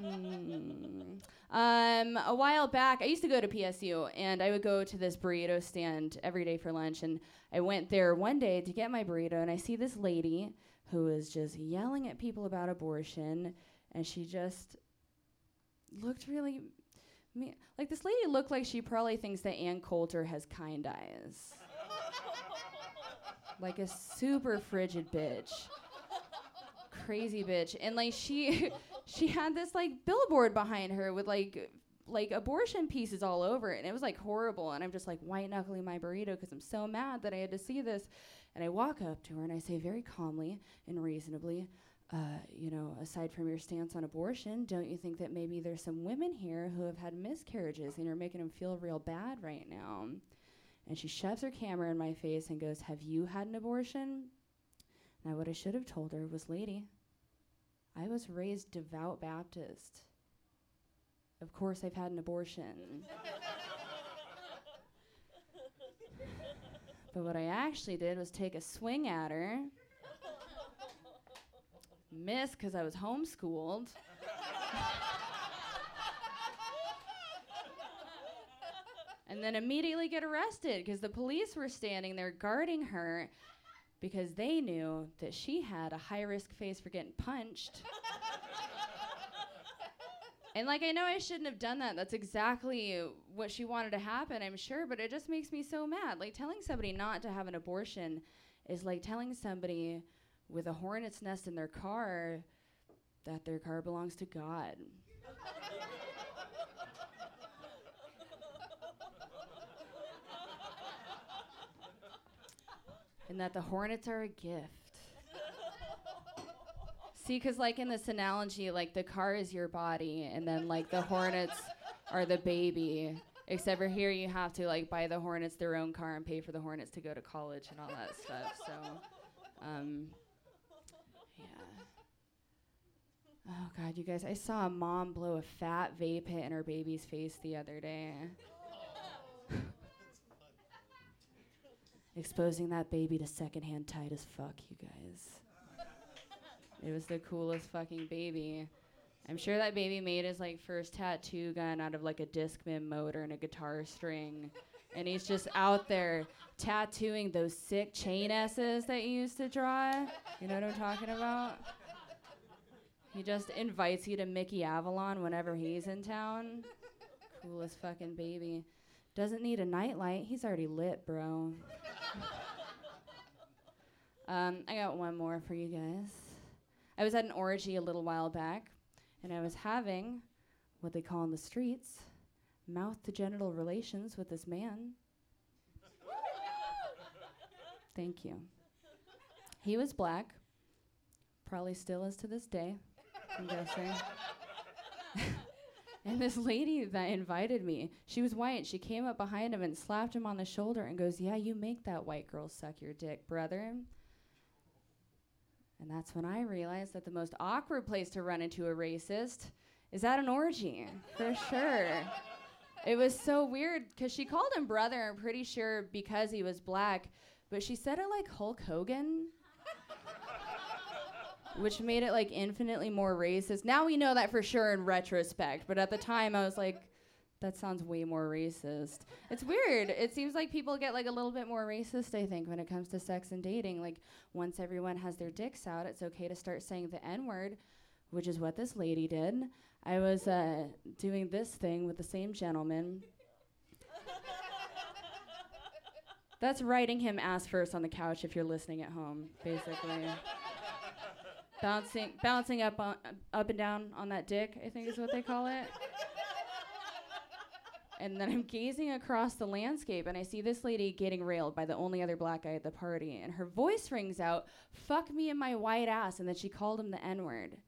mm. Um, a while back, I used to go to PSU, and I would go to this burrito stand every day for lunch. And I went there one day to get my burrito, and I see this lady who was just yelling at people about abortion, and she just looked really. Me- like this lady looked like she probably thinks that Ann Coulter has kind eyes. Like a super frigid bitch. Crazy bitch. And like she she had this like billboard behind her with like like abortion pieces all over it and it was like horrible and i'm just like white knuckling my burrito because i'm so mad that i had to see this and i walk up to her and i say very calmly and reasonably uh, you know aside from your stance on abortion don't you think that maybe there's some women here who have had miscarriages and you're making them feel real bad right now and she shoves her camera in my face and goes have you had an abortion now what i should have told her was lady I was raised devout Baptist. Of course, I've had an abortion. but what I actually did was take a swing at her, miss because I was homeschooled. and then immediately get arrested because the police were standing there guarding her because they knew that she had a high risk face for getting punched. and like I know I shouldn't have done that. That's exactly what she wanted to happen, I'm sure, but it just makes me so mad. Like telling somebody not to have an abortion is like telling somebody with a hornet's nest in their car that their car belongs to God. And that the hornets are a gift. See, because like in this analogy, like the car is your body, and then like the hornets are the baby. Except for here, you have to like buy the hornets their own car and pay for the hornets to go to college and all that stuff. So, um, yeah. Oh God, you guys! I saw a mom blow a fat vape hit in her baby's face the other day. Exposing that baby to secondhand tight as fuck, you guys. it was the coolest fucking baby. I'm sure that baby made his like first tattoo gun out of like a Discman motor and a guitar string. and he's just out there tattooing those sick chain S's that you used to draw. You know what I'm talking about? He just invites you to Mickey Avalon whenever he's in town. Coolest fucking baby. Doesn't need a nightlight. He's already lit, bro. Um, I got one more for you guys. I was at an orgy a little while back, and I was having what they call in the streets mouth to genital relations with this man. Thank you. He was black, probably still is to this day, I'm guessing. And this lady that invited me, she was white. She came up behind him and slapped him on the shoulder and goes, Yeah, you make that white girl suck your dick, brother. And that's when I realized that the most awkward place to run into a racist is at an orgy, for sure. It was so weird because she called him brother. I'm pretty sure because he was black, but she said it like Hulk Hogan, which made it like infinitely more racist. Now we know that for sure in retrospect, but at the time I was like, that sounds way more racist. It's weird. It seems like people get like a little bit more racist, I think, when it comes to sex and dating. Like once everyone has their dicks out, it's okay to start saying the N word, which is what this lady did. I was uh, doing this thing with the same gentleman. That's writing him ass first on the couch if you're listening at home, basically. Bouncing, bouncing up on, up and down on that dick, I think is what they call it. And then I'm gazing across the landscape and I see this lady getting railed by the only other black guy at the party. And her voice rings out, fuck me in my white ass. And then she called him the N word.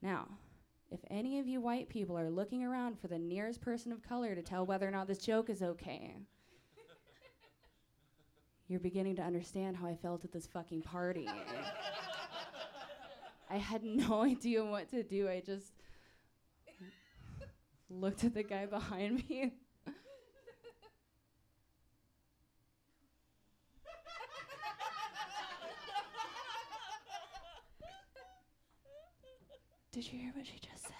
Now, if any of you white people are looking around for the nearest person of color to tell whether or not this joke is okay, you're beginning to understand how I felt at this fucking party. I had no idea what to do. I just looked at the guy behind me. Did you hear what she just said?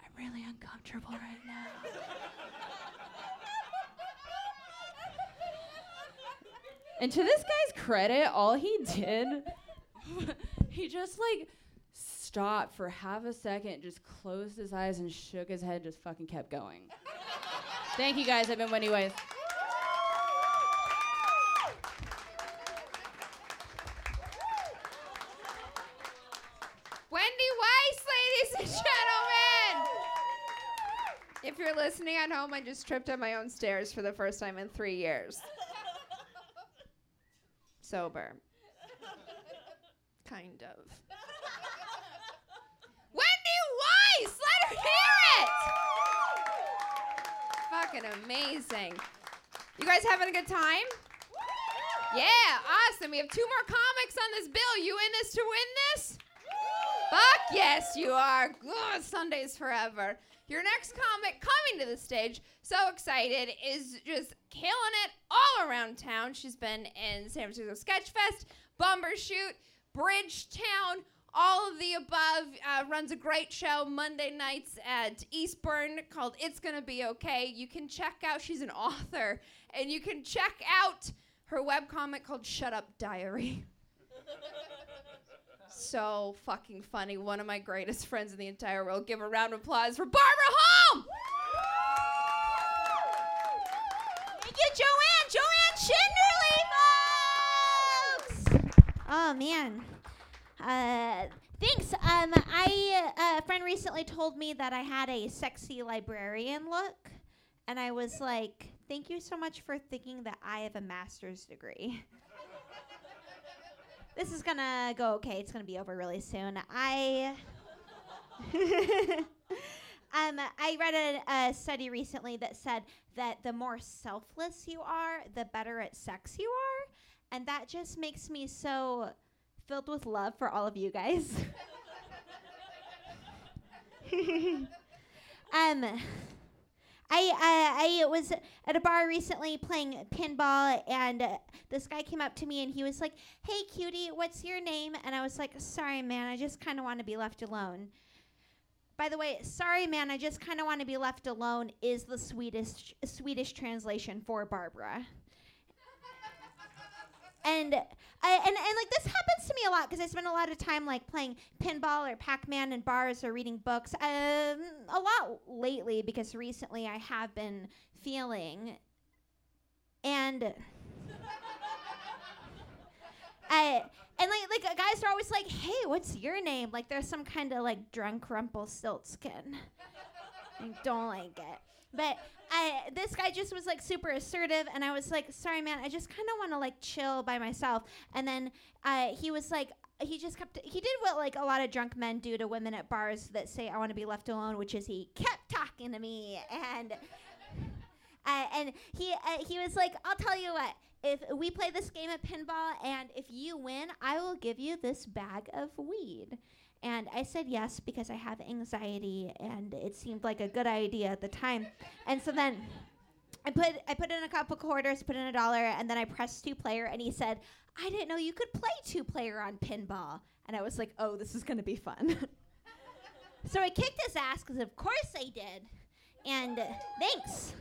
I'm really uncomfortable right now. And to this guy's credit, all he did, he just like stopped for half a second, just closed his eyes and shook his head, just fucking kept going. Thank you guys. I've been Wendy Weiss. Wendy Weiss, ladies and gentlemen. If you're listening at home, I just tripped on my own stairs for the first time in three years. Sober. Kind of. Wendy Weiss! Let her hear it! Fucking amazing. You guys having a good time? Yeah, awesome. We have two more comics on this bill. You in this to win this? Fuck yes, you are. Ugh, Sundays forever. Your next comic coming to the stage, so excited, is just killing it all around town. She's been in San Francisco Sketch Fest, Bumbershoot, Bridgetown, all of the above. Uh, runs a great show Monday nights at Eastburn called It's Gonna Be Okay. You can check out, she's an author, and you can check out her webcomic called Shut Up Diary so fucking funny. One of my greatest friends in the entire world. Give a round of applause for Barbara Holm. Thank you, Joanne. Joanne Shinderly, folks. Oh man. Uh, thanks. Um, I uh, a friend recently told me that I had a sexy librarian look, and I was like, "Thank you so much for thinking that I have a master's degree." this is gonna go okay. It's gonna be over really soon. I. um, I read a, a study recently that said that the more selfless you are, the better at sex you are, and that just makes me so filled with love for all of you guys. um. I, uh, I was at a bar recently playing pinball, and uh, this guy came up to me and he was like, Hey, cutie, what's your name? And I was like, Sorry, man, I just kind of want to be left alone. By the way, sorry, man, I just kind of want to be left alone is the Swedish, Swedish translation for Barbara. And I, and, and like this happens to me a lot because I spend a lot of time like playing pinball or Pac-Man in bars or reading books. Um, a lot lately because recently I have been feeling, and I and like like guys are always like, "Hey, what's your name?" Like there's some kind of like drunk Rumpelstiltskin. I don't like it. But I this guy just was like super assertive, and I was like, sorry, man, I just kind of want to like chill by myself. And then uh, he was like, he just kept he did what like a lot of drunk men do to women at bars that say I want to be left alone, which is he kept talking to me and. Uh, and he uh, he was like, I'll tell you what. if we play this game of pinball and if you win, I will give you this bag of weed. And I said yes because I have anxiety and it seemed like a good idea at the time. And so then I put I put in a couple quarters, put in a dollar, and then I pressed two player and he said, I didn't know you could play two player on pinball. And I was like, oh, this is gonna be fun. so I kicked his ass because of course I did. And thanks.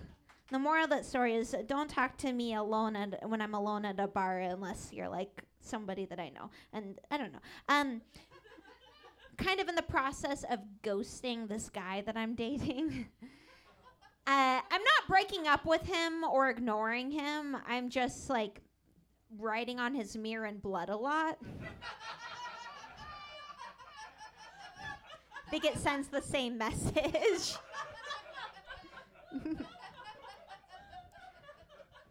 The moral of that story is don't talk to me alone at, when I'm alone at a bar unless you're like somebody that I know. And I don't know. Um, kind of in the process of ghosting this guy that I'm dating. uh, I'm not breaking up with him or ignoring him. I'm just like writing on his mirror in blood a lot. I think it sends the same message.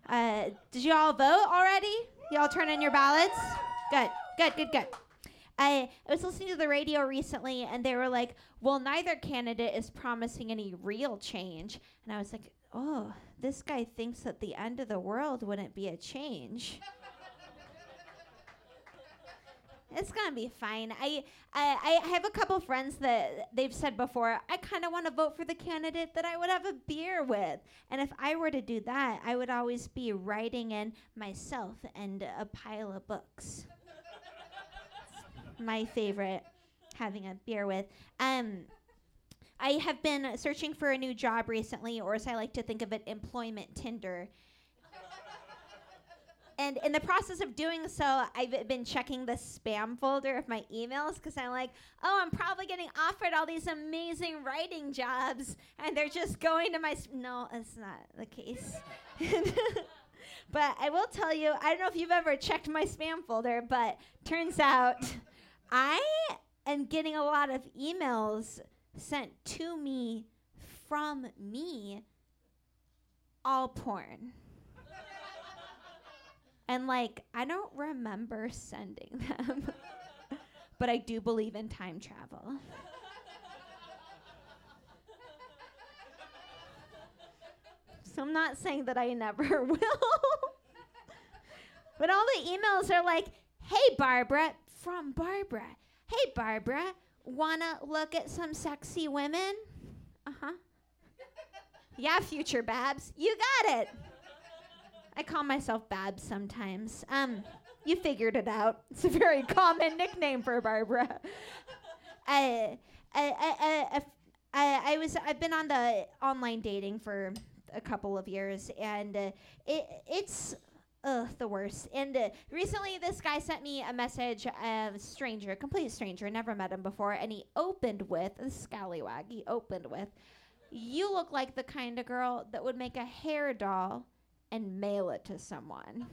uh, did you all vote already? Y'all turn in your ballots? Good, good, good, good. I, I was listening to the radio recently and they were like, well, neither candidate is promising any real change. And I was like, oh, this guy thinks that the end of the world wouldn't be a change. It's gonna be fine. I, I I have a couple friends that they've said before. I kind of want to vote for the candidate that I would have a beer with, and if I were to do that, I would always be writing in myself and a pile of books. My favorite, having a beer with. Um, I have been searching for a new job recently, or as I like to think of it, employment Tinder and in the process of doing so, I've been checking the spam folder of my emails because I'm like, oh, I'm probably getting offered all these amazing writing jobs, and they're just going to my. Sp- no, that's not the case. but I will tell you, I don't know if you've ever checked my spam folder, but turns out I am getting a lot of emails sent to me from me, all porn. And like, I don't remember sending them, but I do believe in time travel. so I'm not saying that I never will. but all the emails are like, hey, Barbara, from Barbara. Hey, Barbara, wanna look at some sexy women? Uh huh. yeah, future Babs, you got it. I call myself Babs sometimes. Um, you figured it out. It's a very common nickname for Barbara. I, I, I, I, I, was I've been on the online dating for a couple of years, and uh, it it's ugh, the worst. And uh, recently, this guy sent me a message, a stranger, complete stranger, never met him before, and he opened with a scallywag. He opened with, "You look like the kind of girl that would make a hair doll." and mail it to someone.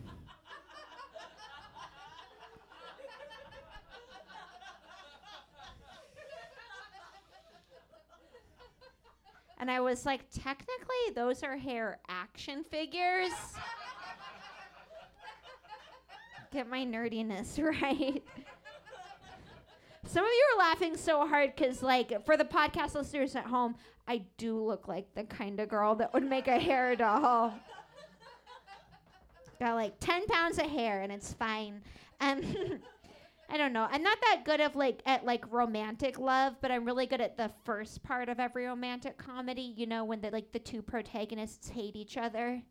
and I was like, technically, those are hair action figures. Get my nerdiness right. Some of you are laughing so hard because, like, for the podcast listeners at home, I do look like the kind of girl that would make a hair doll. Got like 10 pounds of hair and it's fine. Um, I don't know. I'm not that good of like at like romantic love, but I'm really good at the first part of every romantic comedy. You know, when the like the two protagonists hate each other.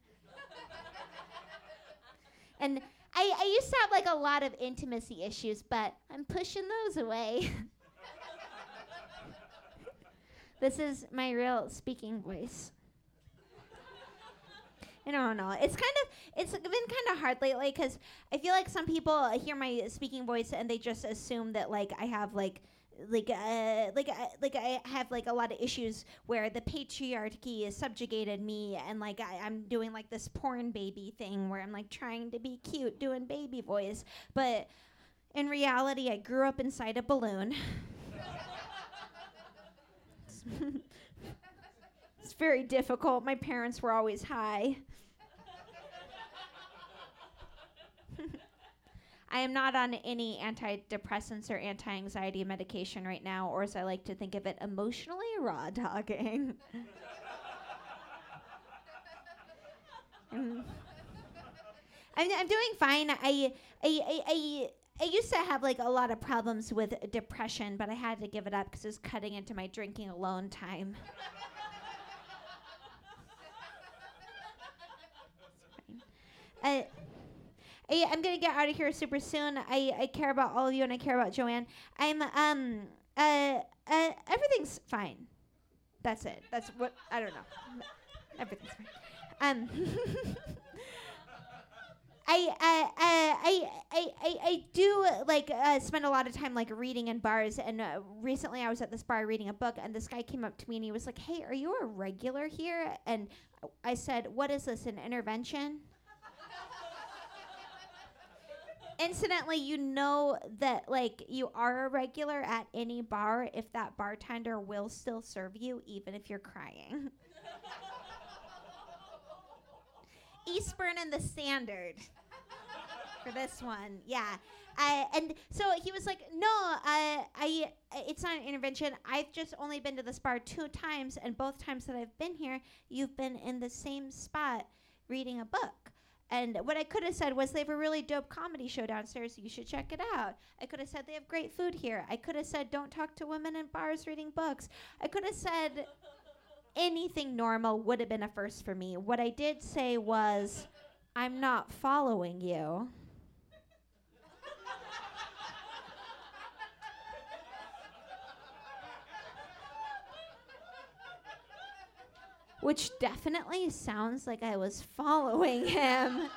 and I, I used to have like a lot of intimacy issues, but I'm pushing those away. this is my real speaking voice. I don't know. It's kind of it's been kind of hard lately because I feel like some people hear my speaking voice and they just assume that like I have like like uh, like uh, like I have like a lot of issues where the patriarchy has subjugated me and like I, I'm doing like this porn baby thing where I'm like trying to be cute doing baby voice, but in reality I grew up inside a balloon. it's very difficult. My parents were always high. I am not on any antidepressants or anti anxiety medication right now, or as I like to think of it, emotionally raw dogging. I'm, I'm doing fine. I, I, I, I, I used to have like a lot of problems with depression, but I had to give it up because it was cutting into my drinking alone time. uh, I, I'm gonna get out of here super soon. I, I care about all of you and I care about Joanne. I'm um uh uh everything's fine. That's it. That's what I don't know. Everything's fine. Um I, uh, uh, I, I, I, I do like uh, spend a lot of time like reading in bars. And uh, recently, I was at this bar reading a book, and this guy came up to me and he was like, "Hey, are you a regular here?" And I said, "What is this? An intervention?" Incidentally, you know that like you are a regular at any bar if that bartender will still serve you, even if you're crying. Eastburn and the Standard for this one. Yeah. And so he was like, "No, uh, I. It's not an intervention. I've just only been to this bar two times, and both times that I've been here, you've been in the same spot reading a book." And what I could have said was they have a really dope comedy show downstairs. You should check it out. I could have said they have great food here. I could have said don't talk to women in bars reading books. I could have said anything normal would have been a first for me. What I did say was I'm not following you. Which definitely sounds like I was following him.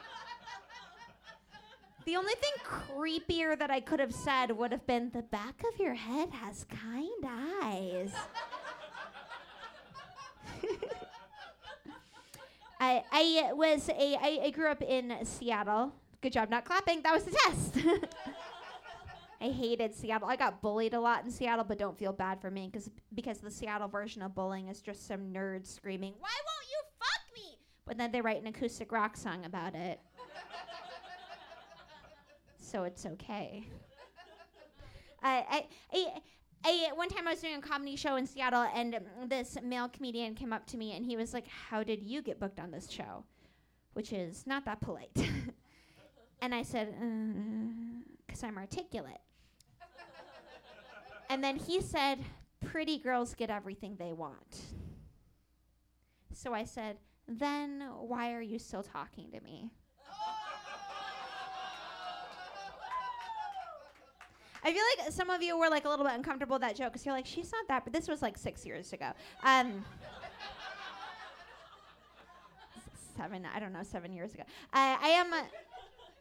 the only thing creepier that I could have said would have been the back of your head has kind eyes. I, I was a I, I grew up in Seattle. Good job not clapping. That was the test. I hated Seattle. I got bullied a lot in Seattle, but don't feel bad for me because because the Seattle version of bullying is just some nerd screaming, "Why won't you fuck me?" But then they write an acoustic rock song about it. so it's okay. I, I, I I, one time I was doing a comedy show in Seattle, and um, this male comedian came up to me, and he was like, "How did you get booked on this show?" Which is not that polite. and I said, "Because I'm articulate." And then he said, "Pretty girls get everything they want." So I said, "Then why are you still talking to me?" I feel like some of you were like a little bit uncomfortable with that joke because you're like, she's not that, but this was like six years ago. Um, seven, I don't know, seven years ago. Uh, I am. Uh,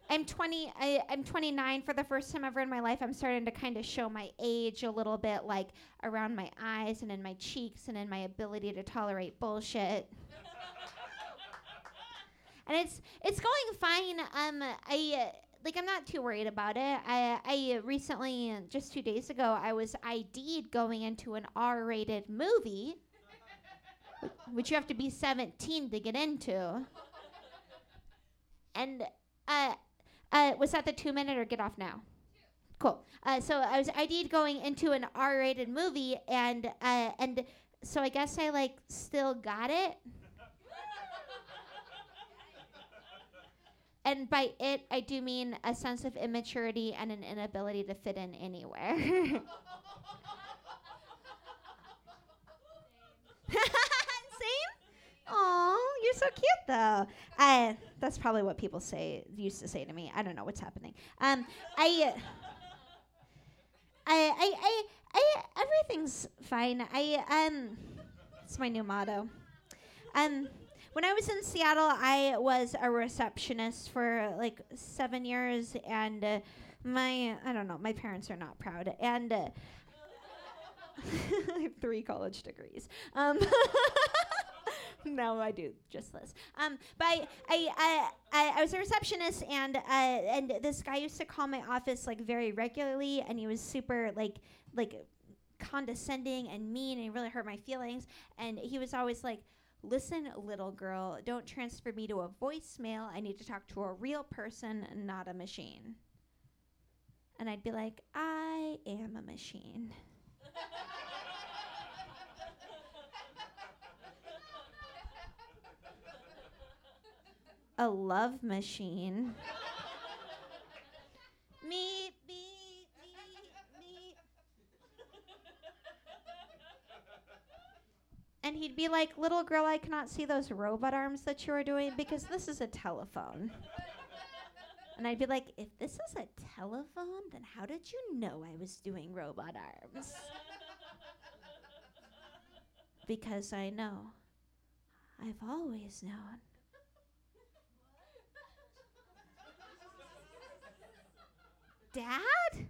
I'm 20. I, I'm 29. For the first time ever in my life, I'm starting to kind of show my age a little bit, like around my eyes and in my cheeks and in my ability to tolerate bullshit. and it's it's going fine. Um, I. Uh, like I'm not too worried about it. I I recently just 2 days ago I was ID'd going into an R-rated movie which you have to be 17 to get into. And uh uh was that the 2 minute or get off now? Cool. Uh, so I was ID'd going into an R-rated movie and uh and so I guess I like still got it. and by it, I do mean a sense of immaturity and an inability to fit in anywhere. Oh, you're so cute though. Uh, that's probably what people say used to say to me. I don't know what's happening. Um, I, uh, I, I, I, I, everything's fine. I, um, it's my new motto. Um, when I was in Seattle, I was a receptionist for like seven years, and uh, my I don't know, my parents are not proud, and uh, I have three college degrees. Um, no, I do just this. Um, but I, I, I, I was a receptionist, and uh, and this guy used to call my office like very regularly, and he was super like like condescending and mean, and he really hurt my feelings. And he was always like, Listen, little girl, don't transfer me to a voicemail. I need to talk to a real person, not a machine. And I'd be like, I am a machine. a love machine. meep, beep, beep, beep. And he'd be like, Little girl, I cannot see those robot arms that you are doing because this is a telephone. And I'd be like, If this is a telephone, then how did you know I was doing robot arms? because I know. I've always known. Dad? Thank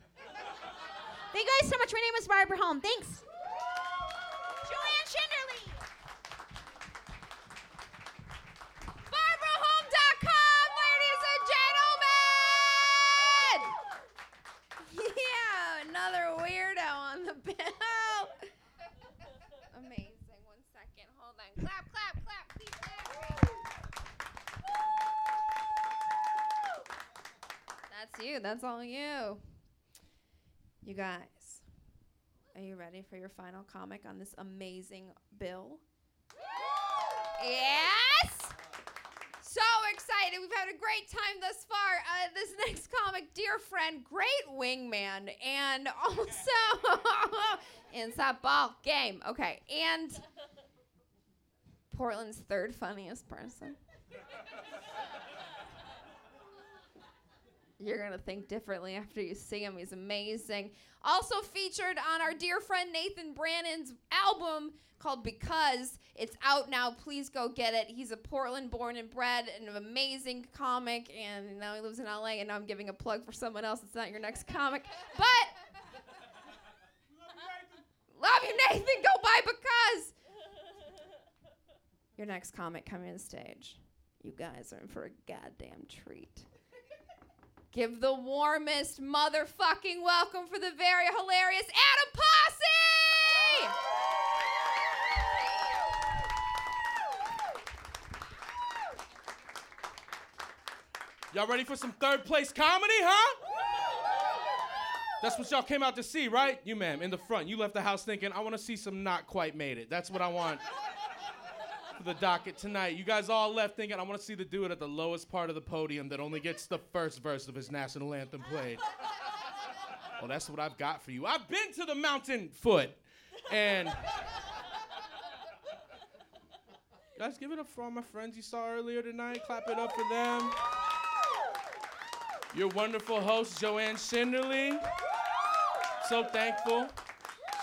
you guys so much. My name is Barbara Holm. Thanks. Joanne Schinderly. BarbaraHolm.com, ladies and gentlemen! Yeah, another weirdo on the bill. Amazing. One second. Hold on. Clap, clap, clap. Please clap. That's all you. You guys, are you ready for your final comic on this amazing bill? Yes! So excited. We've had a great time thus far. Uh, this next comic, dear friend, great wingman, and also inside ball game. Okay, and Portland's third funniest person. You're gonna think differently after you see him. He's amazing. Also featured on our dear friend Nathan Brannon's album called Because. It's out now. Please go get it. He's a Portland born and bred and an amazing comic, and now he lives in LA. And now I'm giving a plug for someone else. It's not your next comic, but love you, Nathan. Go buy Because. Your next comic coming on stage. You guys are in for a goddamn treat. Give the warmest motherfucking welcome for the very hilarious Adam Pasi! Y'all ready for some third place comedy, huh? That's what y'all came out to see, right? You, ma'am, in the front. You left the house thinking, I want to see some not quite made it. That's what I want the docket tonight. You guys all left thinking, I want to see the dude at the lowest part of the podium that only gets the first verse of his national anthem played. Well, that's what I've got for you. I've been to the mountain foot, and. Guys, give it up for all my friends you saw earlier tonight. Clap it up for them. Your wonderful host, Joanne Schinderly. So thankful.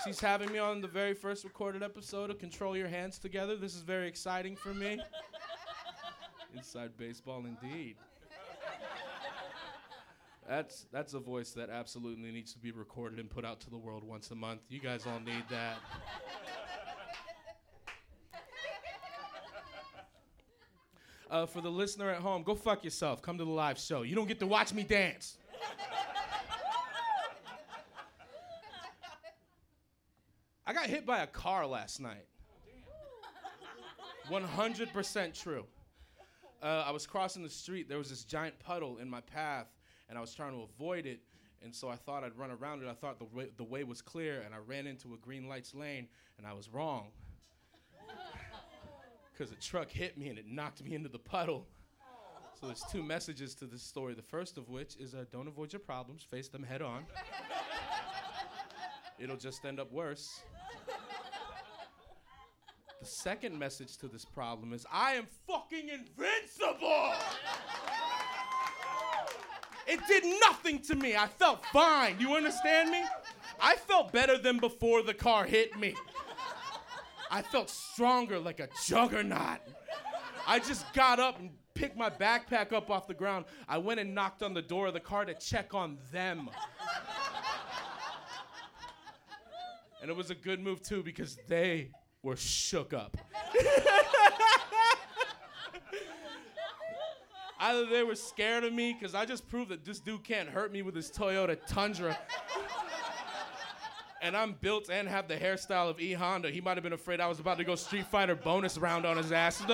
She's having me on the very first recorded episode of Control Your Hands Together. This is very exciting for me. Inside baseball, indeed. That's that's a voice that absolutely needs to be recorded and put out to the world once a month. You guys all need that. Uh, for the listener at home, go fuck yourself. Come to the live show. You don't get to watch me dance. Got hit by a car last night. 100% true. Uh, I was crossing the street. There was this giant puddle in my path, and I was trying to avoid it. And so I thought I'd run around it. I thought the way, the way was clear, and I ran into a green lights lane, and I was wrong. Because a truck hit me and it knocked me into the puddle. So there's two messages to this story. The first of which is uh, don't avoid your problems, face them head on. It'll just end up worse. The second message to this problem is I am fucking invincible. It did nothing to me. I felt fine. You understand me? I felt better than before the car hit me. I felt stronger like a juggernaut. I just got up and picked my backpack up off the ground. I went and knocked on the door of the car to check on them. And it was a good move too because they were shook up. Either they were scared of me because I just proved that this dude can't hurt me with his Toyota Tundra. and I'm built and have the hairstyle of E Honda. He might have been afraid I was about to go Street Fighter bonus round on his ass.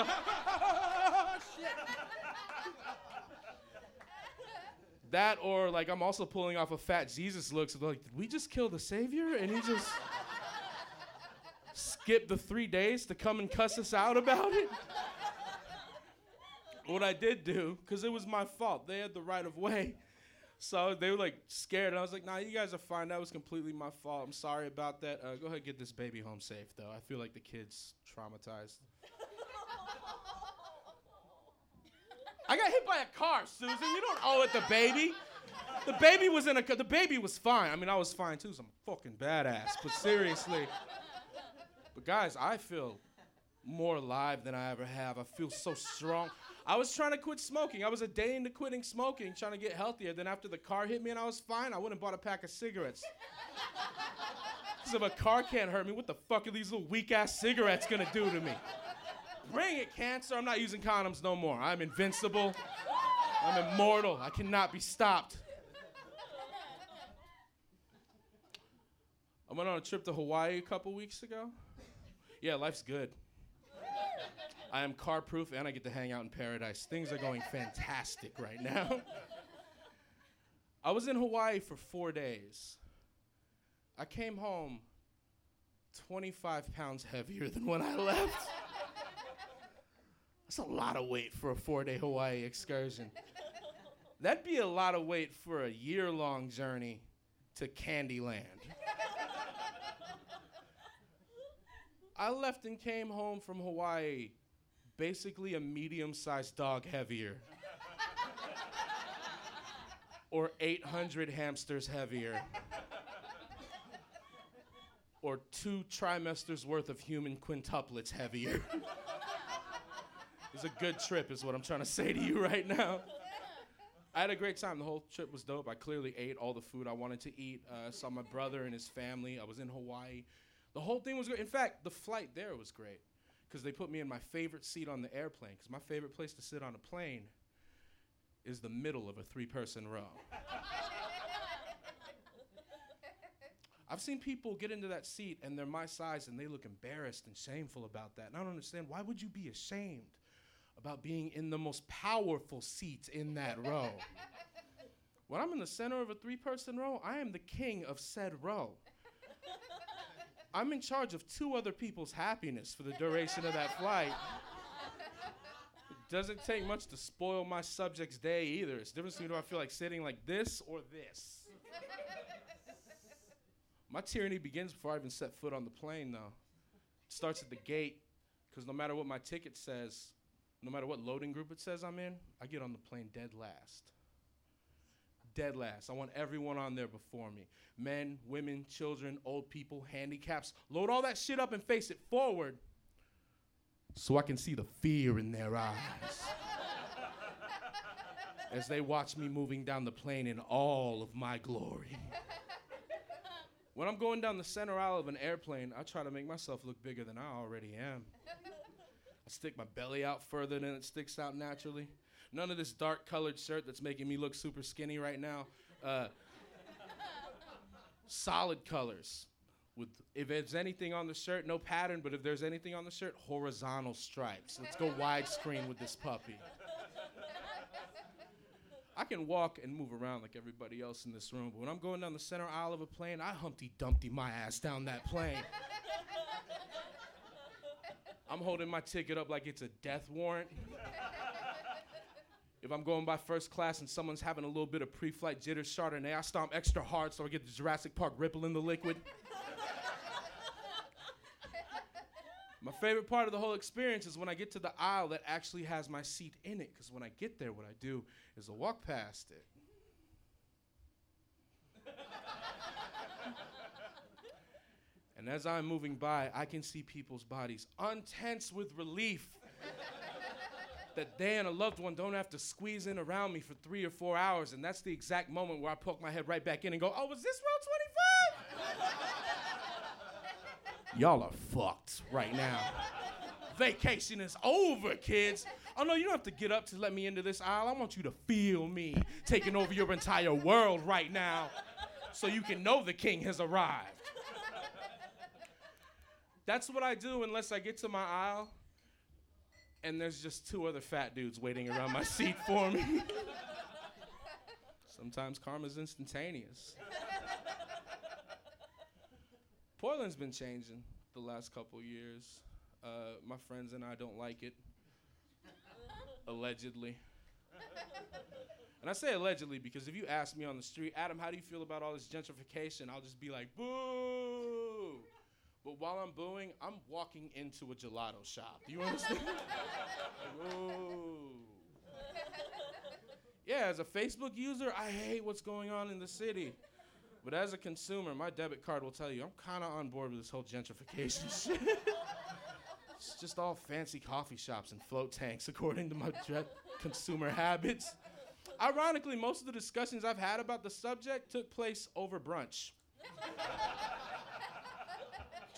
that or like I'm also pulling off a fat Jesus look. So like, did we just kill the savior? And he just skipped the three days to come and cuss us out about it. what I did do, because it was my fault, they had the right of way. So they were like scared, and I was like, "Nah, you guys are fine. That was completely my fault. I'm sorry about that. Uh, go ahead, get this baby home safe, though. I feel like the kid's traumatized." I got hit by a car, Susan. You don't owe it the baby. The baby was in a. The baby was fine. I mean, I was fine too. So I'm a fucking badass. But seriously. But guys, I feel more alive than I ever have. I feel so strong. I was trying to quit smoking. I was a day into quitting smoking, trying to get healthier. Then after the car hit me and I was fine, I went and bought a pack of cigarettes. Because if a car can't hurt me, what the fuck are these little weak ass cigarettes gonna do to me? Bring it, cancer. I'm not using condoms no more. I'm invincible. I'm immortal. I cannot be stopped. I went on a trip to Hawaii a couple weeks ago. Yeah, life's good. I am car proof and I get to hang out in paradise. Things are going fantastic right now. I was in Hawaii for four days. I came home 25 pounds heavier than when I left. That's a lot of weight for a four day Hawaii excursion. That'd be a lot of weight for a year long journey to Candyland. I left and came home from Hawaii basically a medium sized dog heavier. or 800 hamsters heavier. or two trimesters worth of human quintuplets heavier. It's a good trip, is what I'm trying to say to you right now. I had a great time. The whole trip was dope. I clearly ate all the food I wanted to eat. Uh, saw my brother and his family. I was in Hawaii. The whole thing was great. In fact, the flight there was great because they put me in my favorite seat on the airplane. Because my favorite place to sit on a plane is the middle of a three person row. I've seen people get into that seat and they're my size and they look embarrassed and shameful about that. And I don't understand why would you be ashamed about being in the most powerful seat in that row? when I'm in the center of a three person row, I am the king of said row. I'm in charge of two other people's happiness for the duration of that flight. It doesn't take much to spoil my subject's day either. It's different to me do I feel like sitting like this or this. My tyranny begins before I even set foot on the plane, though. It starts at the gate, because no matter what my ticket says, no matter what loading group it says I'm in, I get on the plane dead last. Dead last. I want everyone on there before me men, women, children, old people, handicaps. Load all that shit up and face it forward so I can see the fear in their eyes. As they watch me moving down the plane in all of my glory. When I'm going down the center aisle of an airplane, I try to make myself look bigger than I already am. I stick my belly out further than it sticks out naturally. None of this dark colored shirt that's making me look super skinny right now. Uh, solid colors. With if there's anything on the shirt, no pattern, but if there's anything on the shirt, horizontal stripes. Let's go widescreen with this puppy. I can walk and move around like everybody else in this room, but when I'm going down the center aisle of a plane, I Humpty Dumpty my ass down that plane. I'm holding my ticket up like it's a death warrant. If I'm going by first class and someone's having a little bit of pre-flight jitters Chardonnay, I stomp extra hard so I get the Jurassic Park ripple in the liquid. my favorite part of the whole experience is when I get to the aisle that actually has my seat in it, because when I get there, what I do is I walk past it. and as I'm moving by, I can see people's bodies untense with relief that they and a loved one don't have to squeeze in around me for three or four hours. And that's the exact moment where I poke my head right back in and go, Oh, was this row 25? Y'all are fucked right now. Vacation is over, kids. Oh no, you don't have to get up to let me into this aisle. I want you to feel me taking over your entire world right now so you can know the king has arrived. That's what I do unless I get to my aisle and there's just two other fat dudes waiting around my seat for me. Sometimes karma's instantaneous. Portland's been changing the last couple years. Uh, my friends and I don't like it. allegedly. And I say allegedly because if you ask me on the street, Adam, how do you feel about all this gentrification? I'll just be like, boo. But while I'm booing, I'm walking into a gelato shop. Do you understand? Like, Ooh. Yeah, as a Facebook user, I hate what's going on in the city. But as a consumer, my debit card will tell you I'm kind of on board with this whole gentrification shit. it's just all fancy coffee shops and float tanks, according to my dre- consumer habits. Ironically, most of the discussions I've had about the subject took place over brunch.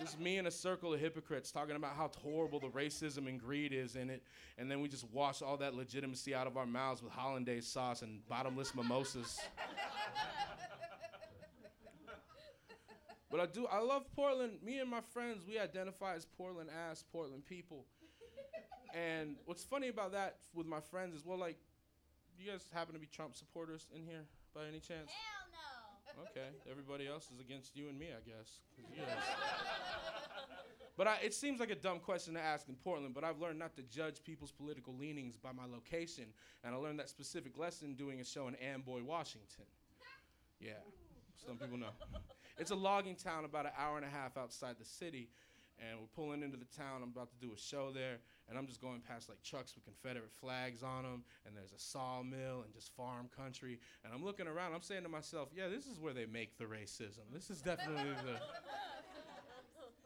Just me and a circle of hypocrites talking about how horrible the racism and greed is in it, and then we just wash all that legitimacy out of our mouths with hollandaise sauce and bottomless mimosas. but I do, I love Portland. Me and my friends, we identify as Portland ass, Portland people. And what's funny about that with my friends is, well, like, you guys happen to be Trump supporters in here by any chance? Hell. Okay, everybody else is against you and me, I guess. but I, it seems like a dumb question to ask in Portland, but I've learned not to judge people's political leanings by my location. And I learned that specific lesson doing a show in Amboy, Washington. Yeah, some people know. It's a logging town about an hour and a half outside the city. And we're pulling into the town. I'm about to do a show there. And I'm just going past like trucks with Confederate flags on them. And there's a sawmill and just farm country. And I'm looking around. I'm saying to myself, yeah, this is where they make the racism. This is definitely the.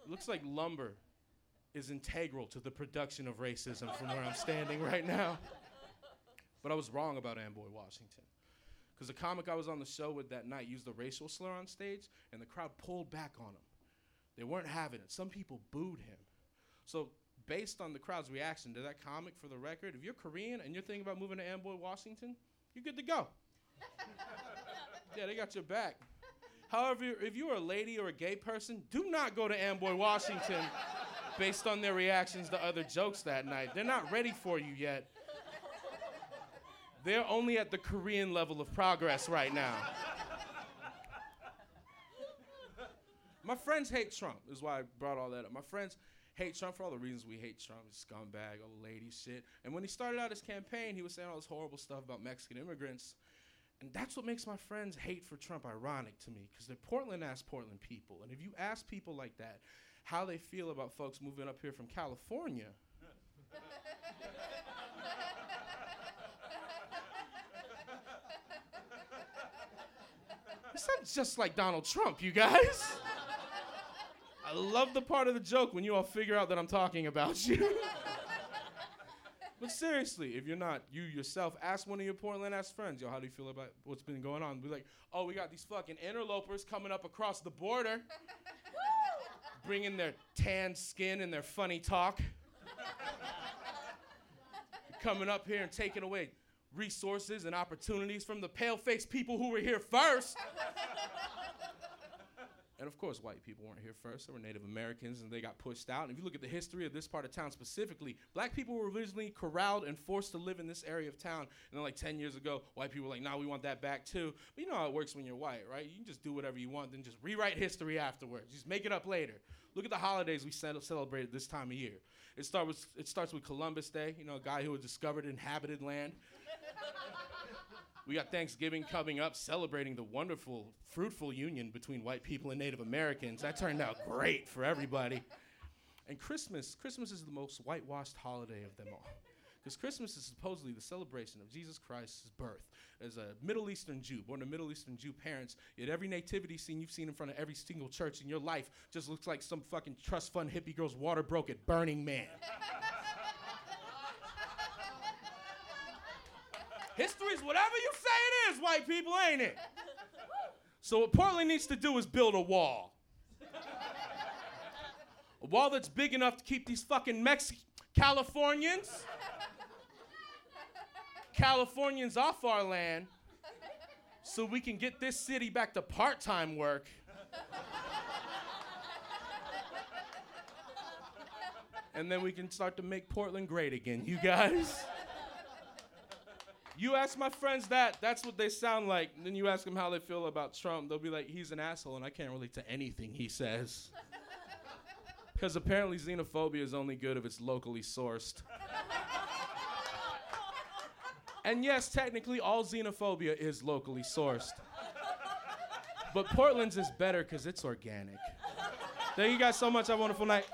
looks like lumber is integral to the production of racism from where I'm standing right now. But I was wrong about Amboy, Washington. Because the comic I was on the show with that night used a racial slur on stage, and the crowd pulled back on him. They weren't having it. Some people booed him. So, based on the crowd's reaction to that comic, for the record, if you're Korean and you're thinking about moving to Amboy, Washington, you're good to go. yeah, they got your back. However, if you are a lady or a gay person, do not go to Amboy, Washington based on their reactions to other jokes that night. They're not ready for you yet. They're only at the Korean level of progress right now. My friends hate Trump, is why I brought all that up. My friends hate Trump for all the reasons we hate trump scumbag the lady shit. And when he started out his campaign, he was saying all this horrible stuff about Mexican immigrants. And that's what makes my friends hate for Trump ironic to me, because they're Portland ass Portland people. And if you ask people like that how they feel about folks moving up here from California, It's not just like Donald Trump, you guys. I love the part of the joke when you all figure out that I'm talking about you. but seriously, if you're not you yourself, ask one of your Portland ass friends, yo, how do you feel about what's been going on? Be like, oh, we got these fucking interlopers coming up across the border, bringing their tanned skin and their funny talk, coming up here and taking away resources and opportunities from the pale faced people who were here first. And of course, white people weren't here first. They were Native Americans and they got pushed out. And if you look at the history of this part of town specifically, black people were originally corralled and forced to live in this area of town. And then, like 10 years ago, white people were like, nah, we want that back too. But you know how it works when you're white, right? You can just do whatever you want, then just rewrite history afterwards. Just make it up later. Look at the holidays we cel- celebrated this time of year. It, start with, it starts with Columbus Day, you know, a guy who discovered inhabited land. We got Thanksgiving coming up, celebrating the wonderful, fruitful union between white people and Native Americans. That turned out great for everybody. And Christmas, Christmas is the most whitewashed holiday of them all. Because Christmas is supposedly the celebration of Jesus Christ's birth. As a Middle Eastern Jew, born to Middle Eastern Jew parents, yet every nativity scene you've seen in front of every single church in your life just looks like some fucking trust fund hippie girl's water broke at Burning Man. History is whatever you say it is, white people, ain't it? So what Portland needs to do is build a wall. A wall that's big enough to keep these fucking Mex Californians Californians off our land so we can get this city back to part-time work. and then we can start to make Portland great again, you guys. You ask my friends that, that's what they sound like. And then you ask them how they feel about Trump, they'll be like, he's an asshole, and I can't relate to anything he says. Because apparently xenophobia is only good if it's locally sourced. And yes, technically, all xenophobia is locally sourced. But Portland's is better because it's organic. Thank you guys so much. Have a wonderful night.